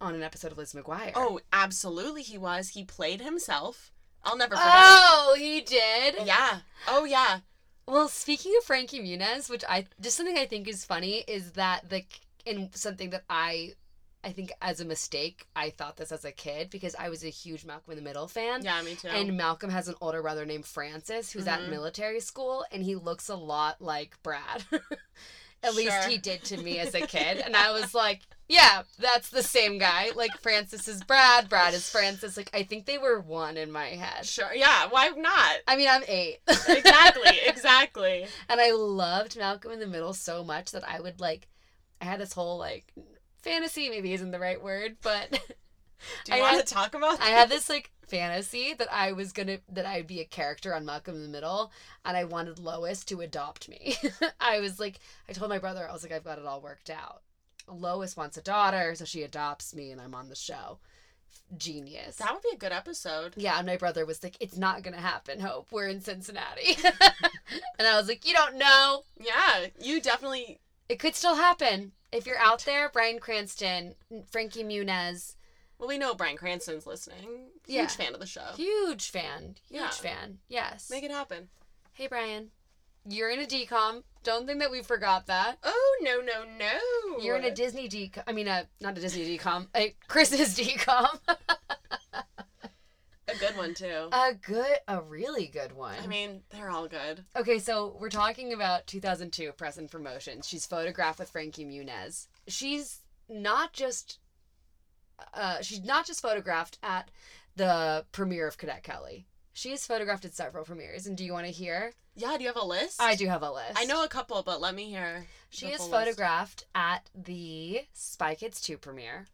on an episode of Lizzie McGuire. Oh, absolutely, he was. He played himself. I'll never forget. oh, he did. Yeah. Oh, yeah. Well, speaking of Frankie Muniz, which I just something I think is funny is that the in something that I I think as a mistake I thought this as a kid because I was a huge Malcolm in the Middle fan. Yeah, me too. And Malcolm has an older brother named Francis who's at Mhm. military school and he looks a lot like Brad. (laughs) at least Sure. he did to me as a (laughs) kid. And I was like, yeah, that's the same guy. Like Francis is Brad, Brad is Francis. Like I think they were one in my head. sure. Yeah, why not? I mean, I'm eight. exactly, (laughs) exactly. And I loved Malcolm in the Middle so much that I would like, I had this whole like fantasy, maybe isn't the right word, but (laughs) Do you I want had- to talk about I had this like fantasy that I was gonna, that I'd be a character on Malcolm in the Middle and I wanted Lois to adopt me. (laughs) I was like, I told my brother, I was like, I've got it all worked out. Lois wants a daughter, so she adopts me and I'm on the show. Genius. That would be a good episode. Yeah, and my brother was like, "It's not gonna happen. Hope we're in Cincinnati," (laughs) and I was like, "You don't know. Yeah, you definitely. It could still happen. If you're out there, Bryan Cranston, Frankie Muniz, Well, we know Bryan Cranston's listening. Huge Yeah. fan of the show. huge fan, huge Yeah. fan. Yes. Make it happen. hey, Bryan, you're in a DCOM. Don't think that we forgot that. Oh no no no! You're in a Disney DCOM. I mean, a not a Disney DCOM, a Christmas (laughs) DCOM. a good one too. A good, a really good one. I mean, they're all good. Okay, so we're talking about 2002 Press and Promotions. She's photographed with Frankie Muniz. She's not just uh, she's not just photographed at the premiere of Cadet Kelly. She is photographed at several premieres. And do you want to hear? Yeah, do you have a list? I do have a list. I know a couple, but let me hear. She is full list. photographed at the Spy Kids 2 premiere.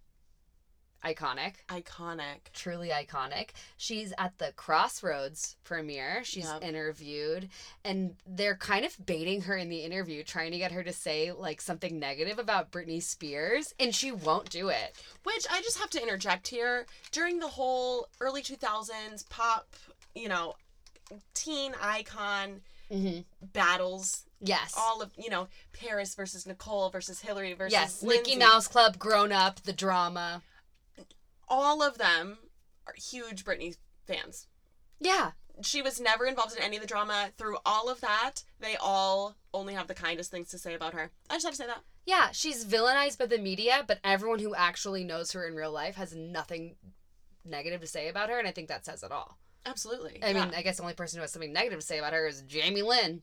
Iconic. Iconic. truly iconic. She's at the Crossroads premiere. She's Yep. interviewed, and they're kind of baiting her in the interview, trying to get her to say like something negative about Britney Spears, and she won't do it. Which I just have to interject here. During the whole early 2000s pop, you know, teen icon Mm-hmm. battles, Yes. all of, you know, Paris versus Nicole versus Hilary versus yes. Lindsay, Mickey Mouse Club, Grown Up, the drama. All of them are huge Britney fans. Yeah. She was never involved in any of the drama. Through all of that, they all only have the kindest things to say about her. I just had to say that. Yeah, she's villainized by the media, but everyone who actually knows her in real life has nothing negative to say about her, and I think that says it all. Absolutely. I mean. I guess the only person who has something negative to say about her is Jamie Lynn.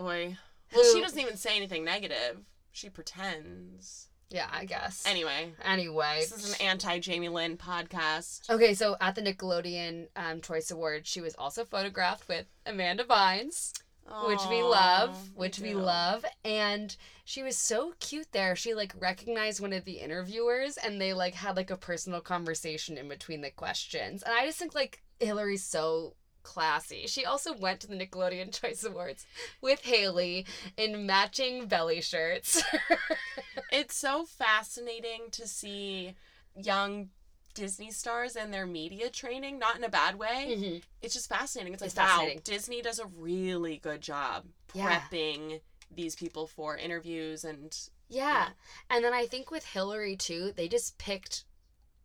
Oi. Well, she doesn't even say anything negative. She pretends. Yeah, I guess. Anyway, Anyway. this is an anti Jamie Lynn podcast. Okay, so at the Nickelodeon um, Choice Awards, she was also photographed with Amanda Bynes, which we love, which we do. love, and she was so cute there. She like recognized one of the interviewers, and they like had like a personal conversation in between the questions. And I just think like Hilary's so classy. She also went to the Nickelodeon (laughs) Choice Awards with Haylie in matching belly shirts. (laughs) It's so fascinating to see young Disney stars and their media training, not in a bad way. Mhm. It's just fascinating. It's like, It's wow. Disney does a really good job Yeah. prepping these people for interviews and Yeah. And then I think with Hilary too, they just picked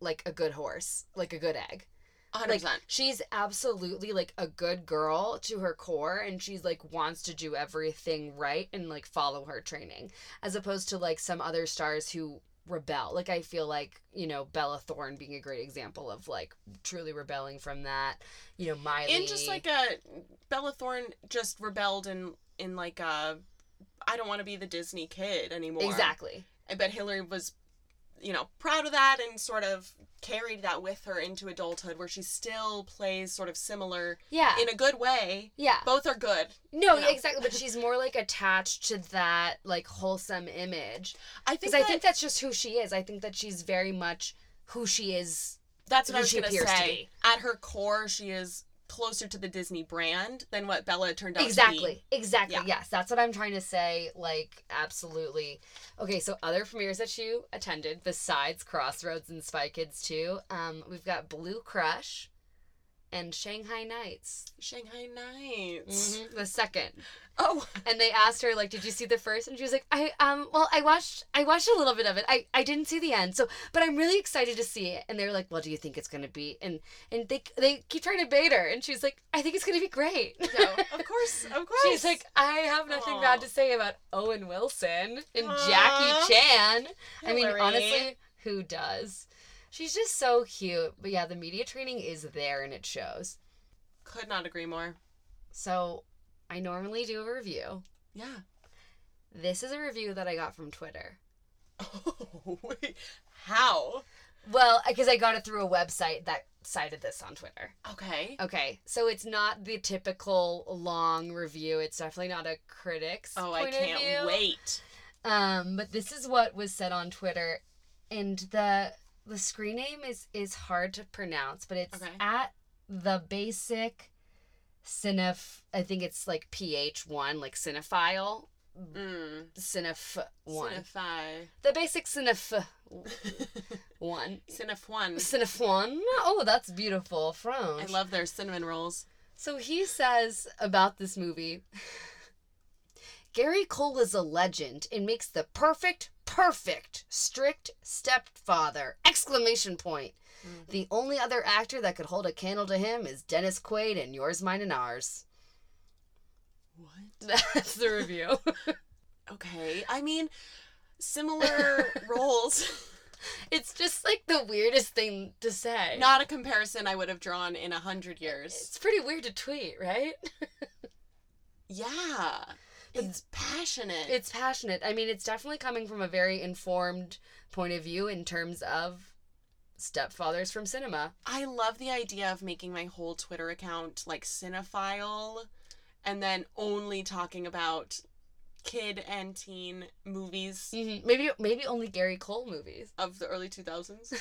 like a good horse, like a good egg. 100%. Like she's absolutely like a good girl to her core and she's like wants to do everything right and like follow her training as opposed to like some other stars who rebel. Like I feel like, you know, Bella Thorne being a great example of like truly rebelling from that. You know, Miley. and just like a Bella Thorne just rebelled in in like a I don't want to be the Disney kid anymore. Exactly. But Hilary was, you know, proud of that and sort of carried that with her into adulthood, where she still plays sort of similar Yeah. in a good way. yeah. Both are good. No, you know. exactly. But she's more like attached to that like wholesome image. I think that, I think that's just who she is. I think that she's very much who she is. that's what I was she gonna say. be. At her core, she is closer to the Disney brand than what Bella turned out to be. Exactly. Exactly. Yeah. Yes, that's what I'm trying to say. Like, absolutely. Okay, so other premieres that you attended besides Crossroads and Spy Kids 2, um, we've got Blue Crush and Shanghai Nights. Shanghai Nights. Mhm, The second. Oh, And they asked her like, "Did you see the first? And she was like, "I um, well, I watched, I watched a little bit of it. I, I didn't see the end. So, but I'm really excited to see it." And they were like, "Well, do you think it's gonna be?" And and they they keep trying to bait her, and she's like, "I think it's gonna be great." no, of (laughs) course, of course. She's like, "I have nothing Aw. bad to say about Owen Wilson and Aw. Jackie Chan." I mean, honestly, who does? She's just so cute. But yeah, the media training is there and it shows. could not agree more. So, I normally do a review. Yeah. This is a review that I got from Twitter. (laughs) Oh, wait. How? Well, because I got it through a website that cited this on Twitter. Okay. Okay, so it's not the typical long review. It's definitely not a critic's Oh, I can't wait. Um, but this is what was said on Twitter, and the the screen name is is hard to pronounce, but it's Okay. at the basic cineph. I think it's like PH one, like cinephile, Mm. cineph one, Cinephi. the basic cineph one. (laughs) Cinef one. Cineph one. Oh, that's beautiful. From I love their cinnamon rolls. So he says about this movie Gary Cole is a legend and makes the perfect, perfect, strict stepfather! Exclamation point. Mm. The only other actor that could hold a candle to him is Dennis Quaid in Yours, Mine, and Ours. What? (laughs) That's the review. (laughs) Okay. I mean, similar (laughs) roles. It's just like the weirdest thing to say. Not a comparison I would have drawn in a hundred years. It's pretty weird to tweet, right? Yeah. It's passionate. It's passionate. I mean, it's definitely coming from a very informed point of view in terms of stepfathers from cinema. I love the idea of making my whole Twitter account like cinephile and then only talking about kid and teen movies Mm-hmm. Maybe maybe only Gary Cole movies. of the early 2000s.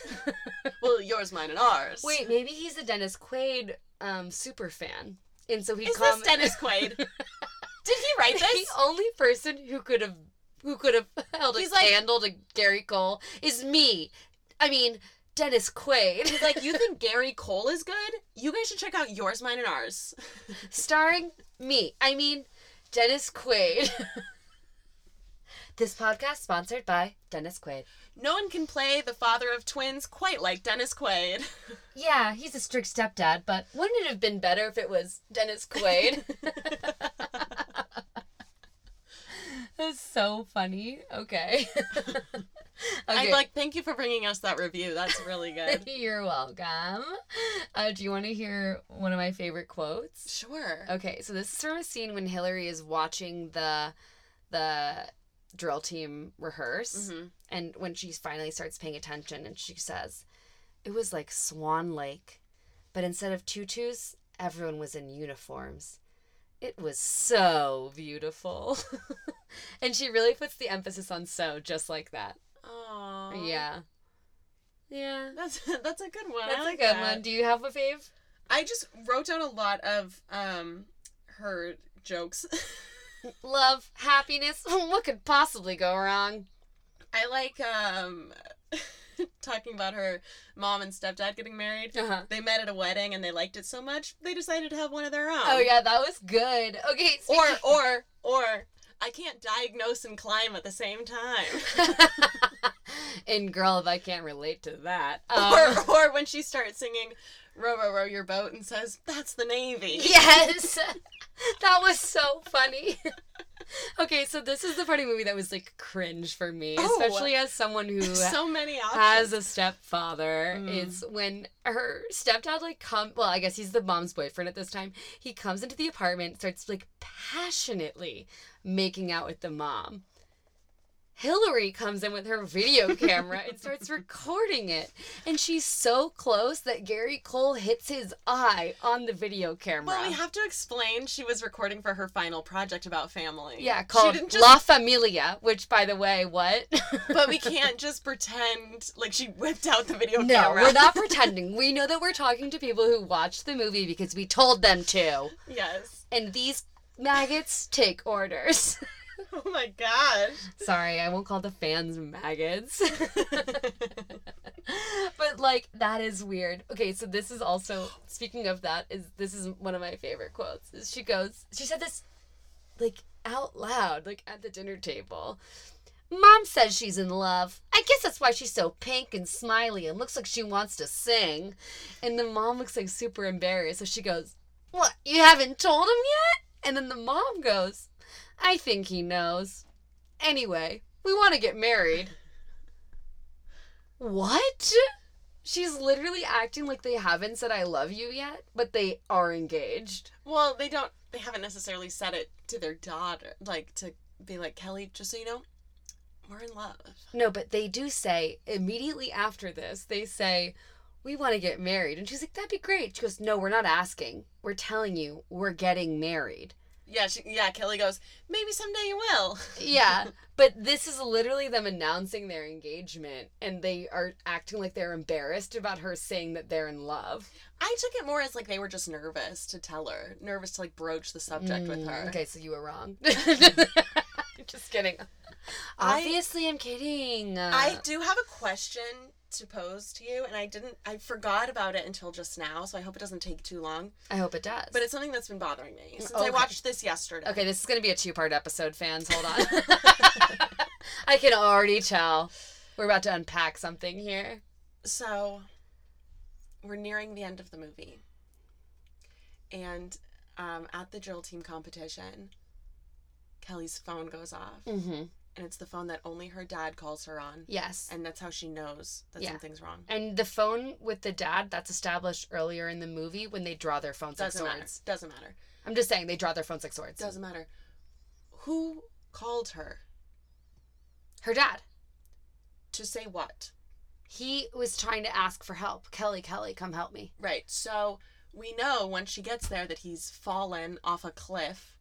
(laughs) well, yours, mine, and ours. Wait, maybe he's a Dennis Quaid um, super fan, and so he is come- this Dennis Quaid? (laughs) Did he write (laughs) this? the only person who could have who could have (laughs) held a He's like- candle to Gary Cole is me. I mean, Dennis Quaid, He's like, you think (laughs) Gary Cole is good? You guys should check out yours, mine, and ours. starring me. I mean, Dennis Quaid. this podcast sponsored by Dennis Quaid. No one can play the father of twins quite like Dennis Quaid. (laughs) Yeah, he's a strict stepdad, but wouldn't it have been better if it was Dennis Quaid? (laughs) That's so funny. Okay. (laughs) I'd like, thank you for bringing us that review. That's really good. You're welcome. Uh, do you want to hear one of my favorite quotes? sure. Okay, so this is from a scene when Hilary is watching the the drill team rehearse, hmm and when she finally starts paying attention, and she says, "It was like Swan Lake, but instead of tutus, everyone was in uniforms. It was so beautiful." (laughs) and she really puts the emphasis on "so," just like that. Aww. Yeah. Yeah. That's (laughs) that's a good one. That's like a good that. one. Do you have a fave? I just wrote down a lot of um her jokes. (laughs) Love, happiness. (laughs) what could possibly go wrong? I like um (laughs) talking about her mom and stepdad getting married. Uh-huh. They met at a wedding and they liked it so much they decided to have one of their own. Oh yeah, that was good. Okay, Or or or I can't diagnose and climb at the same time. (laughs) and girl, if I can't relate to that. Um, or or when she starts singing row row row your boat and says that's the navy. (laughs) yes, (laughs) that was so funny. (laughs) okay, so this is the funny movie that was like cringe for me, Oh. especially as someone who so many options. has a stepfather Mm. is when her stepdad like come well i guess he's the mom's boyfriend at this time he comes into the apartment starts like passionately making out with the mom hilary comes in with her video (laughs) camera and starts recording it and she's so close that gary cole hits his eye on the video camera Well, we have to explain she was recording for her final project about family. yeah called just- la familia which by the way what But we (laughs) can't just pretend like she whipped out the video No, camera. we're not (laughs) pretending. We know that we're talking to people who watched the movie because we told them to. Yes. And these maggots take orders. (laughs) Oh my gosh. Sorry, I won't call the fans maggots. (laughs) but like that is weird. Okay, so this is also speaking of that is this is one of my favorite quotes. Is she goes she said this like out loud like at the dinner table. Mom says she's in love. I guess that's why she's so pink and smiley and looks like she wants to sing. And the mom looks like super embarrassed. So she goes, What? You haven't told him yet? And then the mom goes, I think he knows. Anyway, we want to get married. What? She's literally acting like they haven't said I love you yet, but they are engaged. Well, they don't. They haven't necessarily said it to their daughter, like to be like Kelly. Just so you know, we're in love. No, but they do say immediately after this, they say, We want to get married. And she's like, That'd be great. She goes, No, we're not asking. We're telling you we're getting married. Yeah, she, yeah. Kelly goes, maybe someday you will. (laughs) Yeah, but this is literally them announcing their engagement, and they are acting like they're embarrassed about her saying that they're in love. I took it more as like they were just nervous to tell her, nervous to like broach the subject with Mm, her. Okay, so you were wrong. (laughs) (laughs) Just kidding. I- Obviously, I'm kidding. I do have a question to pose to you, and I didn't. I forgot about it until just now, so I hope it doesn't take too long. I hope it does. But it's something that's been bothering me since Okay. I watched this yesterday. okay, this is gonna be a two-part episode, fans. Hold on. (laughs) (laughs) I can already tell we're about to unpack something here. So, we're nearing the end of the movie, and um, at the drill team competition, Kelly's phone goes off, Mm-hmm. And it's the phone that only her dad calls her on. Yes. And that's how she knows that Yeah. something's wrong. And the phone with the dad that's established earlier in the movie when they draw their phones Doesn't like matter. swords. Doesn't matter. I'm just saying they draw their phones like swords. Doesn't matter. Who called her Her dad. to say what? He was trying to ask for help. Kelly, Kelly, come help me. Right. So we know once she gets there that he's fallen off a cliff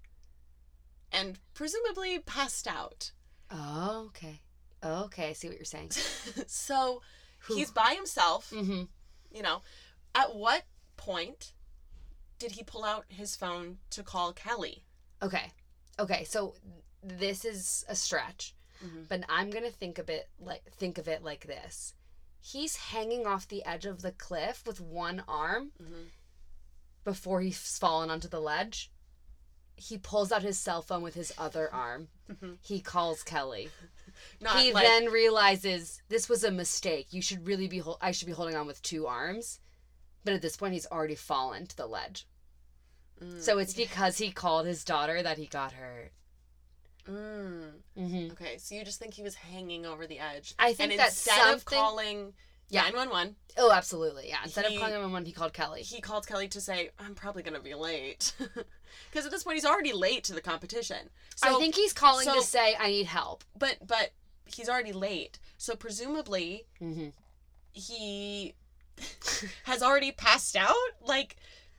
and presumably passed out. Oh, okay. Okay, I see what you're saying. (laughs) so Whew. he's by himself, Mm-hmm. you know. At what point did he pull out his phone to call Kelly? Okay. Okay, so this is a stretch, Mhm. but I'm gonna think of it like think of it like this. He's hanging off the edge of the cliff with one arm Mhm. before he's fallen onto the ledge. He pulls out his cell phone with his other arm. Mhm. He calls Kelly. (laughs) Not he like then realizes this was a mistake. You should really be hol- I should be holding on with two arms. But at this point he's already fallen to the ledge. Mm. So it's because he called his daughter that he got hurt. Mm. Mm-hmm. Okay, so you just think he was hanging over the edge. I think and that instead of calling Yeah. 911, Oh, absolutely. Yeah. Instead He- of calling him when he called Kelly. he called Kelly to say, I'm probably going to be late. (laughs) Because at this point, he's already late to the competition. So, I think he's calling so- to say I need help. but, but he's already late. So presumably, Mm-hmm. he (laughs) has already passed out. Like,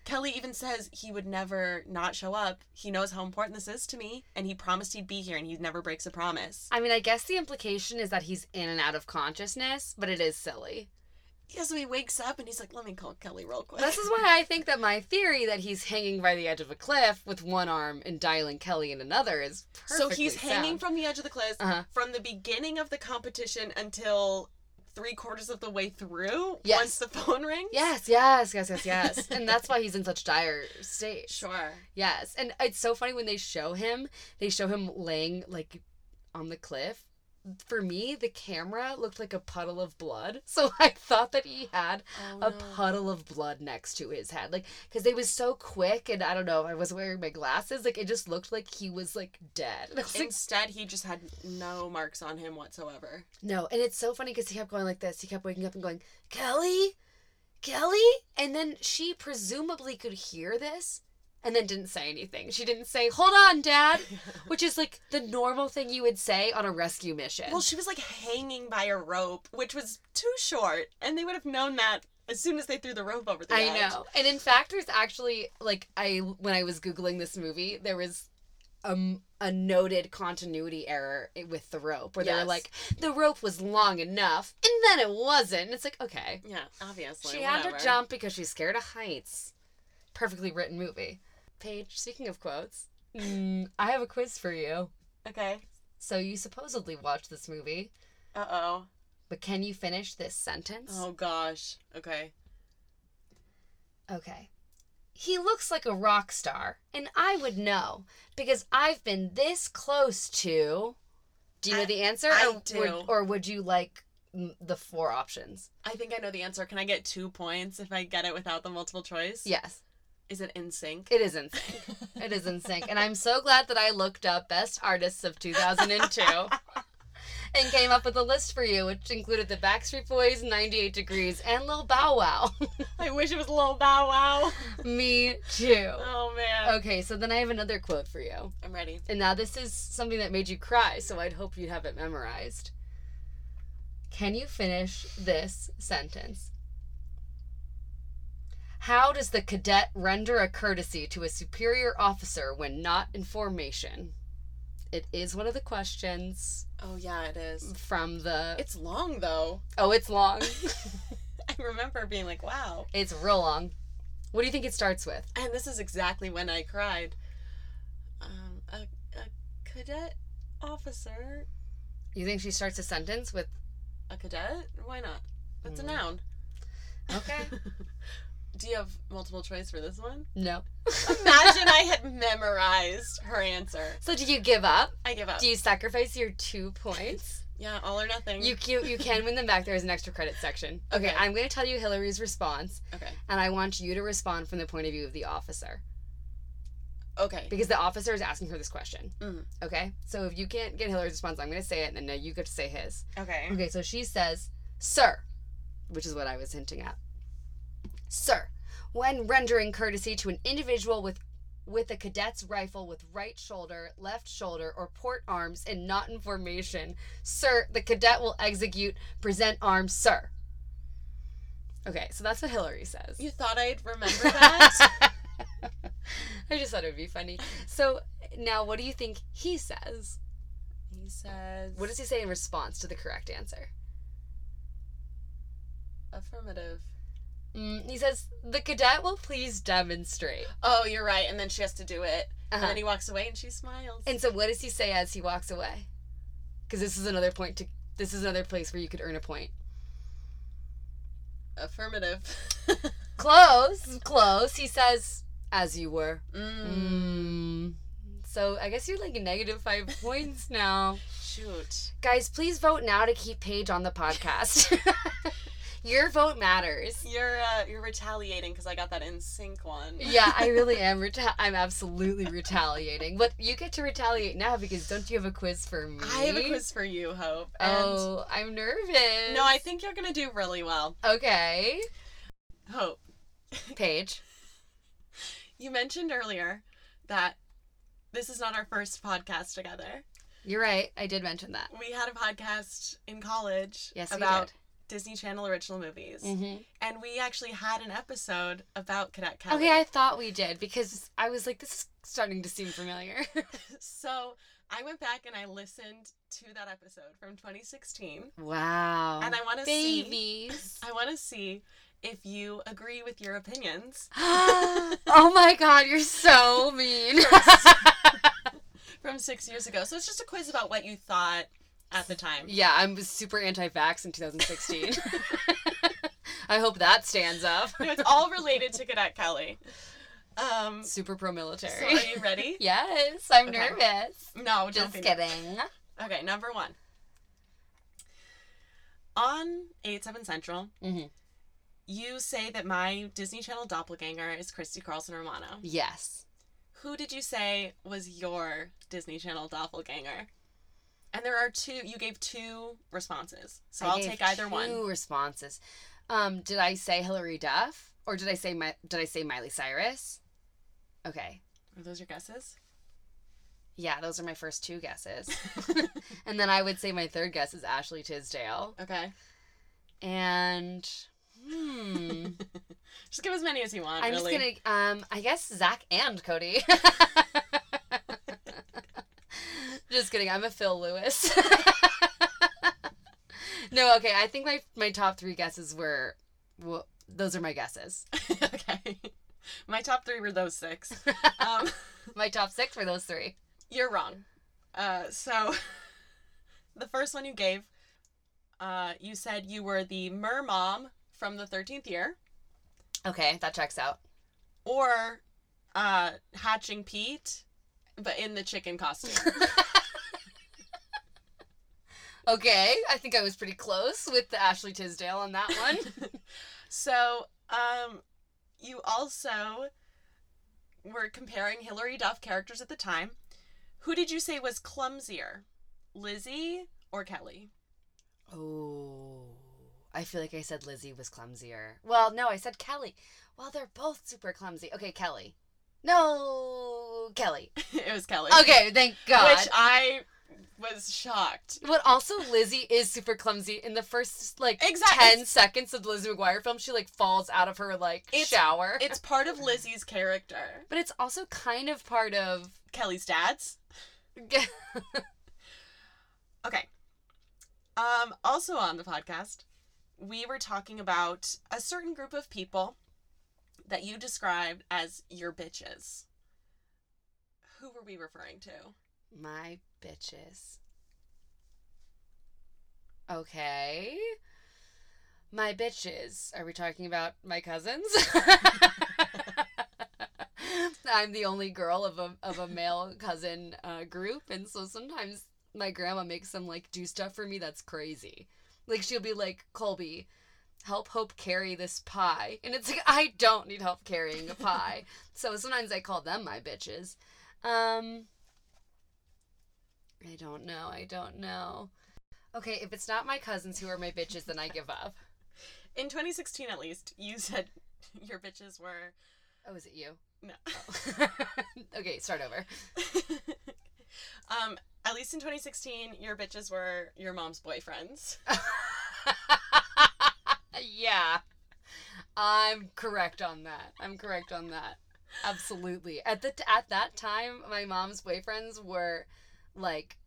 Kelly even says he would never not show up. He knows how important this is to me, and he promised he'd be here, and he never breaks a promise. I mean, I guess the implication is that he's in and out of consciousness, but it is silly. Yeah, so he wakes up and he's like, let me call Kelly real quick. This is why I think that my theory that he's hanging by the edge of a cliff with one arm and dialing Kelly in another is So he's hanging from the edge of the cliff Uh-huh. from the beginning of the competition until three quarters of the way through Yes. once the phone rings? Yes, yes, yes, yes, yes. (laughs) and that's why he's in such dire state. Sure. Yes. And it's so funny when they show him, they show him laying like on the cliff. For me, the camera looked like a puddle of blood. (laughs) So I thought that he had Oh, a no. puddle of blood next to his head. Like, because it was so quick, and I don't know if I was wearing my glasses. Like, it just looked like he was like dead. (laughs) Was like, Instead, he just had no marks on him whatsoever. no. And it's so funny because he kept going like this. He kept waking up and going, Kelly, Kelly, and then she presumably could hear this. And then didn't say anything. She didn't say, "Hold on, Dad," (laughs) which is like the normal thing you would say on a rescue mission. Well, she was like hanging by a rope, which was too short, and they would have known that as soon as they threw the rope over the I edge. know. And in fact, there's actually like I when I was googling this movie, there was a, a noted continuity error with the rope where they were like the rope was long enough and then it wasn't. And it's like okay, Yeah, obviously. she had to jump because she's scared of heights. Perfectly written movie. Paige, speaking of quotes, mm, I have a quiz for you. Okay. So you supposedly watched this movie, Uh oh. but can you finish this sentence? Oh gosh. Okay. Okay. He looks like a rock star, and I would know because I've been this close to. Do you know the answer? I or, do. Would, or would you like the four options? I think I know the answer. Can I get two points if I get it without the multiple choice? Yes, Is it NSYNC? it is NSYNC. it is NSYNC, and I'm so glad that I looked up best artists of 2002 (laughs) and came up with a list for you, which included the Backstreet Boys, 98 Degrees, and Lil Bow Wow. I wish it was Lil bow wow. Me too. Oh man. Okay, so then I have another quote for you. I'm ready. And now this is something that made you cry, so I'd hope you'd have it memorized. Can you finish this sentence? How does the cadet render a courtesy to a superior officer when not in formation? It is one of the questions Oh yeah, it is. from the. It's long though. oh, it's long. (laughs) I remember being like, wow. it's real long. What do you think it starts with? And this is exactly when I cried. Um, a, a cadet officer. You think she starts a sentence with. A cadet? Why not? That's Hmm. a noun. Okay. (laughs) Do you have multiple choice for this one? No. Imagine I had (laughs) memorized her answer. So do you give up? I give up. Do you sacrifice your two points? (laughs) yeah, all or nothing. You you, you can win them back. There's an extra credit section. (laughs) Okay, Okay. I'm going to tell you Hilary's response, Okay. and I want you to respond from the point of view of the officer. Okay. because the officer is asking her this question. Mhm. Okay, so if you can't get Hilary's response, I'm gonna say it, and then you get to say his. Okay. Okay, so she says, Sir, which is what I was hinting at. Sir, when rendering courtesy to an individual with with a cadet's rifle with right shoulder, left shoulder, or port arms and not in formation, sir, the cadet will execute present arms, sir. Okay, so that's what Hilary says. You thought I'd remember (laughs) that? I just thought it would be funny. So now, what do you think he says? he says. What does he say in response to the correct answer? Affirmative. Mm, he says, "The cadet will please demonstrate." Oh, you're right. And then she has to do it. And Uh-huh. then he walks away and she smiles. And so, what does he say as he walks away? Because this is another point to. This is another place where you could earn a point. Affirmative. (laughs) Close, close. He says, "As you were." mm. Mm. So I guess you're like negative five (laughs) points now. Shoot. Guys, please vote now to keep Paige on the podcast. (laughs) Your vote matters. You're uh, you're retaliating because I got that NSYNC one. Yeah, I really (laughs) am. Reta- I'm absolutely retaliating. But you get to retaliate now because don't you have a quiz for me? I have a quiz for you, Hope. And Oh, I'm nervous. no, I think you're gonna do really well. Okay. Hope. Paige. (laughs) You mentioned earlier that this is not our first podcast together. You're right. I did mention that. We had a podcast in college Yes, we about Disney Channel original movies. Mm-hmm. And we actually had an episode about Cadet Kelly. Okay, I thought we did because I was like, this is starting to seem familiar. (laughs) so I went back and I listened to that episode from 2016. wow. And I want to see Babies. (laughs) I want to see if you agree with your opinions (gasps) oh my god, you're so (laughs) mean. from 6 years ago. So it's just a quiz about what you thought at the time. yeah, I'm super anti-vax in 2016. (laughs) I hope that stands up. No, (laughs) it's all related to Cadet Kelly. Um Super pro-military. are you ready? (laughs) yes, I'm Okay. nervous. No, don't Just kidding. Okay, number 1. On 8 7 Central, hmm you say that my Disney Channel doppelganger is Christy Carlson Romano. Yes. Who did you say was your Disney Channel doppelganger? And there are two. You gave two responses, so I I'll take either two one. responses. Um, did I say Hilary Duff or did I say my did I say Miley Cyrus? Okay. Are those your guesses? Yeah, those are my first two guesses. (laughs) (laughs) and then I would say my third guess is Ashley Tisdale. okay. And hmm. (laughs) Just give as many as you want. I'm really. just gonna um I guess Zack and Cody. Just kidding, I'm a Phil Lewis. (laughs) no, okay, I think my my top three guesses were well, those are my guesses. (laughs) okay. My top three were those six. (laughs) Um, My top six were those three. you're wrong. Uh, so the first one you gave, uh, you said you were the mer mom from the thirteenth year, Okay, that checks out. or uh, hatching Pete, but in the chicken costume. Okay, I think I was pretty close with the Ashley Tisdale on that one. (laughs) So, um, you also were comparing Hilary Duff characters at the time. Who did you say was clumsier, Lizzie or Kelly? oh, I feel like I said Lizzie was clumsier. Well, no, I said Kelly. Well, they're both super clumsy. Okay, Kelly. No, Kelly. (laughs) it was Kelly. Okay, thank God. Which I was shocked. But also, Lizzie is super clumsy. In the first like Exact- ten seconds of the Lizzie McGuire film, she like falls out of her like It's- shower. It's part of Lizzie's character. but it's also kind of part of. Kelly's dad's. (laughs) Okay. Um, also on the podcast, we were talking about a certain group of people that you described as your bitches. Who were we referring to? My bitches. Okay. My bitches. Are we talking about my cousins? (laughs) I'm the only girl of a of a male cousin uh, group, and so sometimes my grandma makes them like do stuff for me that's crazy. Like she'll be like, Colby, help Hope carry this pie. And it's like, I don't need help carrying a pie. (laughs) so sometimes I call them my bitches. Um, I don't know. I don't know. Okay, if it's not my cousins who are my bitches, then I give up. In 2016, at least, you said (laughs) your bitches were. Oh, is it you? No. Oh. (laughs) okay, start over. (laughs) um, at least in 2016, your bitches were your mom's boyfriends. yeah. I'm correct on that. I'm correct on that. Absolutely. At the at that time, my mom's boyfriends were like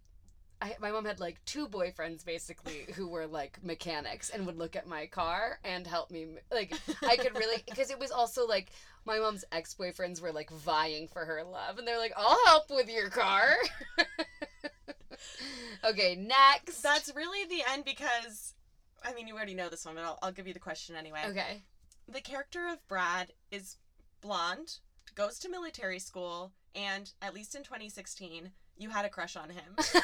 I, my mom had like two boyfriends basically (laughs) who were like mechanics and would look at my car and help me like I could really (laughs) because it was also like my mom's ex-boyfriends were like vying for her love and they're like I'll help with your car. (laughs) okay, next. That's really the end because, I mean, you already know this one, but I'll, I'll give you the question anyway. okay. The character of Brad is blonde, goes to military school, and at least in 2016, you had a crush on him. (laughs)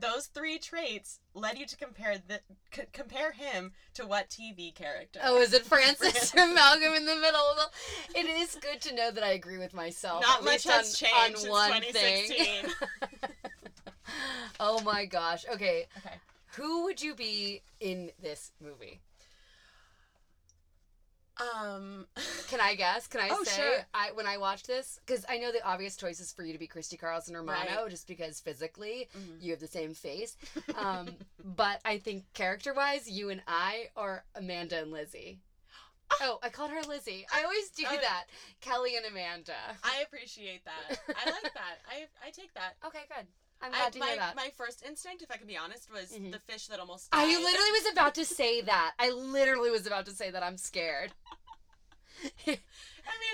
Those three traits led you to compare the c- compare him to what TV character? Oh, is it Francis or Malcolm in the middle? It is good to know that I agree with myself. Not much has on, changed on one 2016. thing. (laughs) oh my gosh. Okay. okay. Who would you be in this movie? Um. (laughs) Can I guess? Can I Oh, say sure. I when I watched this because I know the obvious choice is for you to be Christy Carlson Romano Right. just because physically Mhm. you have the same face. (laughs) Um, but I think character wise, you and I are Amanda and Lizzie. Oh, I called her Lizzie. I always do Oh. that. Kelly and Amanda. I appreciate that. I like that. I I take that. (laughs) Okay, good. I'm I, glad to my, hear that. my first instinct, if I can be honest, was Mhm. the fish that almost died. I literally was about to say that. I literally was about to say that. I'm scared. (laughs) (laughs) I mean,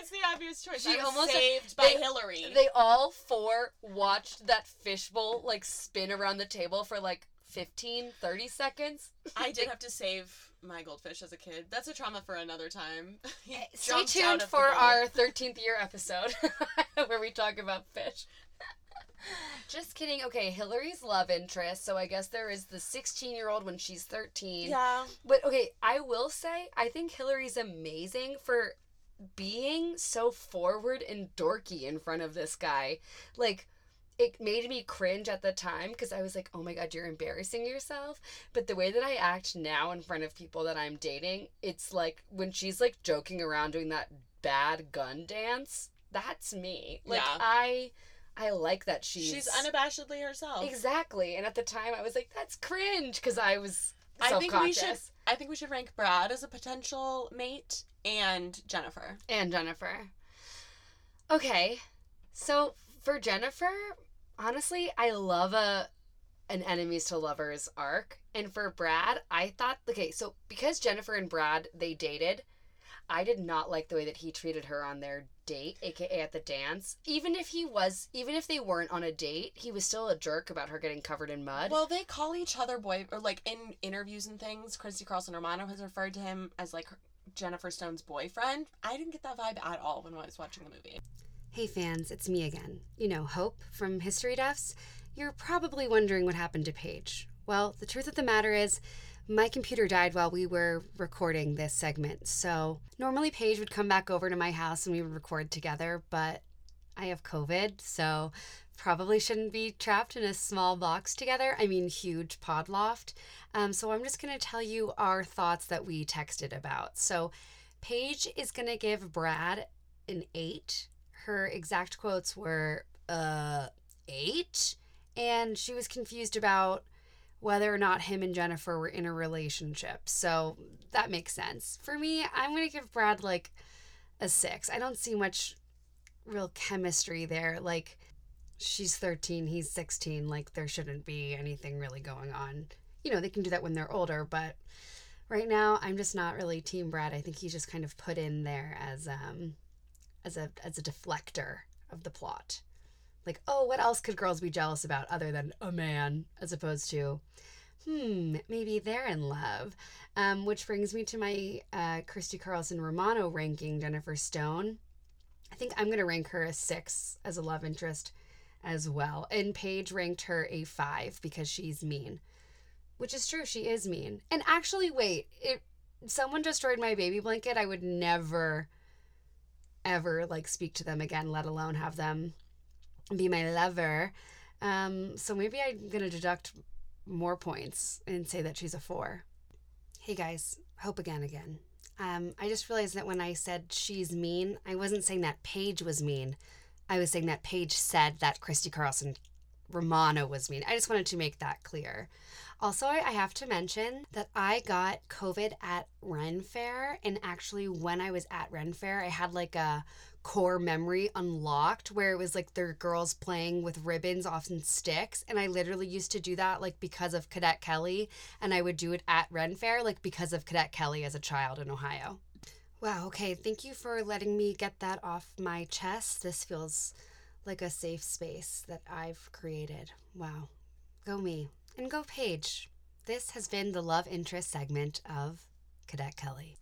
it's the obvious choice. She I was almost- saved by they- Hilary. They all four watched that fishbowl like spin around the table for like 15, 30 seconds. I did have to save my goldfish as a kid. That's a trauma for another time. (laughs) Eh, Stay tuned for our 13th year episode where we talk about fish. (laughs) Just kidding. Okay, Hilary's love interest. So I guess there is the 16 year old when she's 13. Yeah. But okay, I will say, I think Hilary's amazing for being so forward and dorky in front of this guy. Like, it made me cringe at the time because I was like, oh my god, you're embarrassing yourself. But the way that I act now in front of people that I'm dating, it's like when she's like joking around doing that bad gun dance, that's me. Like, Yeah. I. I like that she's She's unabashedly herself. exactly, and at the time I was like, "That's cringe," because I was I think we should. I think we should rank Brad as a potential mate and Jennifer. and Jennifer. Okay, so for Jennifer, honestly, I love a an enemies to lovers arc, and for Brad, I thought okay, so because Jennifer and Brad they dated, I did not like the way that he treated her on their date, aka at the dance. Even if he was, even if they weren't on a date, he was still a jerk about her getting covered in mud. Well, they call each other boy, or like in interviews and things. Christy Carlson Romano has referred to him as like Jennifer Stone's boyfriend. I didn't get that vibe at all when I was watching the movie. Hey fans, it's me again. You know, Hope from History Duffs. You're probably wondering what happened to Paige. Well, the truth of the matter is, my computer died while we were recording this segment. So, normally Paige would come back over to my house and we would record together, but I have COVID, so probably shouldn't be trapped in a small box together. I mean, huge pod loft. Um, so, I'm just going to tell you our thoughts that we texted about. So, Paige is going to give Brad an eight her exact quotes were uh eight and she was confused about whether or not him and jennifer were in a relationship. So that makes sense. For me i'm gonna give brad like a six. I don't see much real chemistry there. Like she's 13 he's 16 like there shouldn't be anything really going on. You know they can do that when they're older but right now i'm just not really team brad. I think he's just kind of put in there as um as a as a deflector of the plot. Like, oh, what else could girls be jealous about other than a man, as opposed to, hmm, maybe they're in love. Um, which brings me to my uh, Christy Carlson Romano ranking Jennifer Stone. I think I'm gonna rank her a six as a love interest as well. And Paige ranked her a five because she's mean. Which is true, she is mean. And actually, wait, if someone destroyed my baby blanket, I would never, ever like speak to them again, let alone have them be my lover. Um, so maybe I'm gonna deduct more points and say that she's a four. Hey guys, hope again again. Um, I just realized that when I said she's mean, I wasn't saying that Paige was mean. I was saying that Paige said that Christy Carlson Romano was mean. I just wanted to make that clear. Also, I have to mention that I got COVID at Ren Fair, and actually, when I was at Ren Fair, I had like a core memory unlocked where it was like are girls playing with ribbons off and sticks, and I literally used to do that like because of Cadet Kelly, and I would do it at Ren Fair like because of Cadet Kelly as a child in Ohio. Wow, okay, thank you for letting me get that off my chest. This feels like a safe space that I've created. Wow. Go me and go Paige. This has been the love interest segment of Cadet Kelly.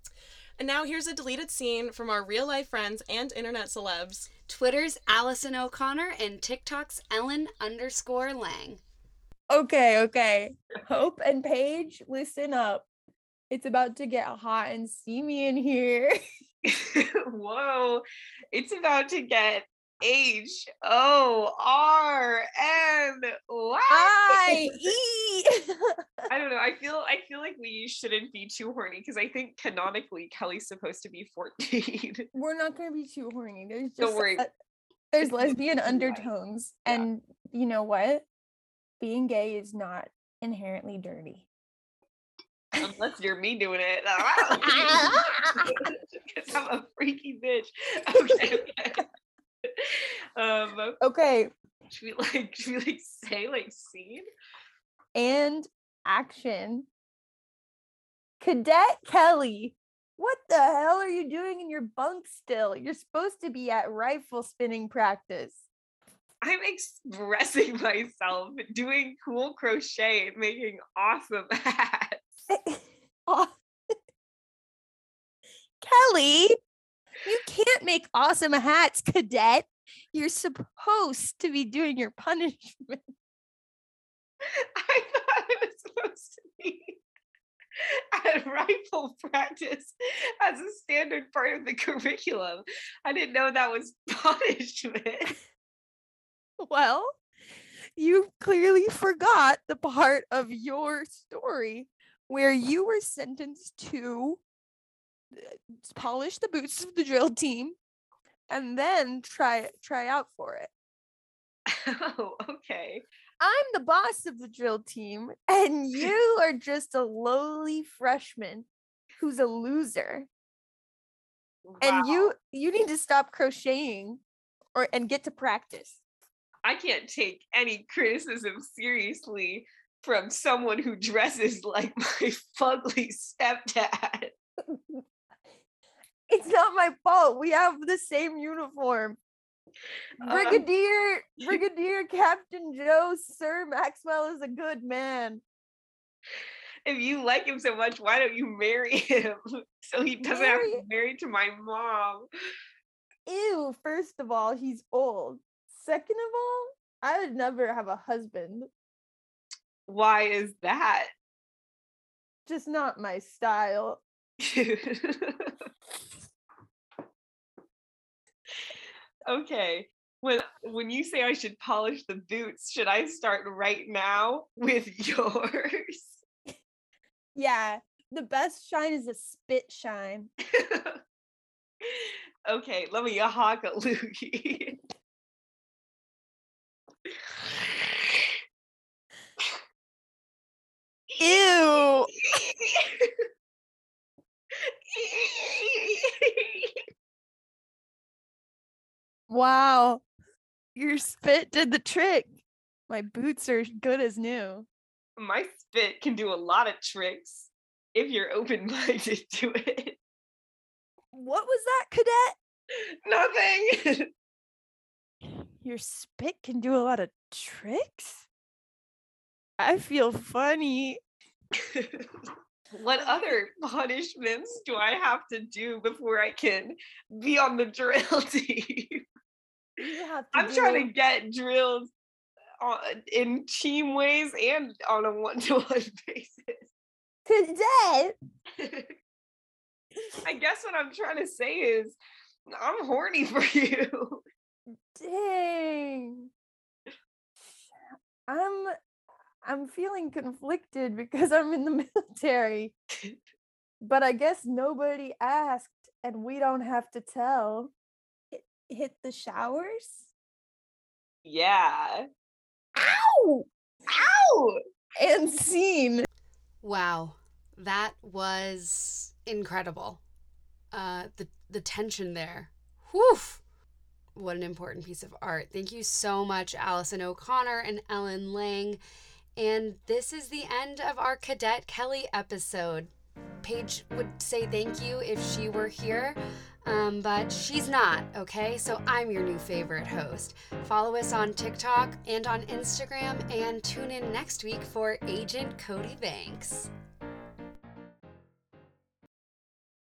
And now here's a deleted scene from our real life friends and internet celebs. Twitter's Allison O'Conor and TikTok's Ellen underscore Lang. Okay, okay. Hope and Paige, listen up. It's about to get hot and steamy in here. (laughs) (laughs) Whoa, it's about to get H O R N Y. I (laughs) E. (laughs) I don't know. I feel I feel like we shouldn't be too horny because I think canonically Kelly's supposed to be 14. (laughs) We're not gonna be too horny. There's just Don't worry. a- there's lesbian undertones, Yeah. and you know what? Being gay is not inherently dirty. Unless you're me doing it. Because I'm a freaky bitch. Okay, okay. (laughs) Um Okay, should we like (laughs) should we like say like scene? and action. Cadet Kelly, what the hell are you doing in your bunk still? You're supposed to be at rifle spinning practice. I'm expressing (laughs) myself, doing cool crochet, making awesome hats. Kelly, you can't make awesome hats, cadet. You're supposed to be doing your punishment. (laughs) I thought it was supposed to be at rifle practice as a standard part of the curriculum. I didn't know that was (laughs) punishment. Well, you clearly forgot the part of your story where you were sentenced to polish the boots (laughs) of the drill team and then try try out for it. oh, okay. I'm the boss of the drill team, and you (laughs) are just a lowly freshman who's a loser. And you you need to stop crocheting or and get to practice. I can't take any criticism seriously from someone who dresses (laughs) like my fugly stepdad. It's not my fault. We have the same uniform. Um, (laughs) Brigadier Brigadier Captain Joe Sir Maxwell is a good man. if you like him so much, why don't you marry him (laughs) so he doesn't have to be married to my mom? Ew, first of all, he's old. Second of all, I would never have a husband. Why is that? Just not my style. (laughs) okay. When when you say I should polish the boots, should I start right now (laughs) with yours? Yeah, the best shine is a spit shine. (laughs) okay, let me hawk a loogie. Ew. (laughs) Wow. Your spit did the trick. My boots are good as new. My spit can do a lot of tricks if you're open minded (laughs) to it. What was that, cadet? Nothing. (laughs) Your spit can do a lot of tricks? I feel funny. (laughs) what other punishments do I have to do before I can be on the drill team? You have to I'm trying to get drills on, in team ways and on a one-to-one (laughs) basis. Cadet. (laughs) I guess what I'm trying to say is I'm horny (laughs) for you. Dang. I'm I'm feeling conflicted because I'm in the military. but I guess nobody asked and we don't have to tell. Hit, hit the showers? Yeah. Ow! Ow! And scene. Wow, that was incredible. Uh, the the tension there. Whew. What an important piece of art. Thank you so much, Allison O'Conor and Ellen Lang. And this is the end of our Cadet Kelly episode. Paige would say thank you if she were here, um, but she's not, okay? So I'm your new favorite host. Follow us on TikTok and on Instagram, and tune in next week for Agent Cody Banks.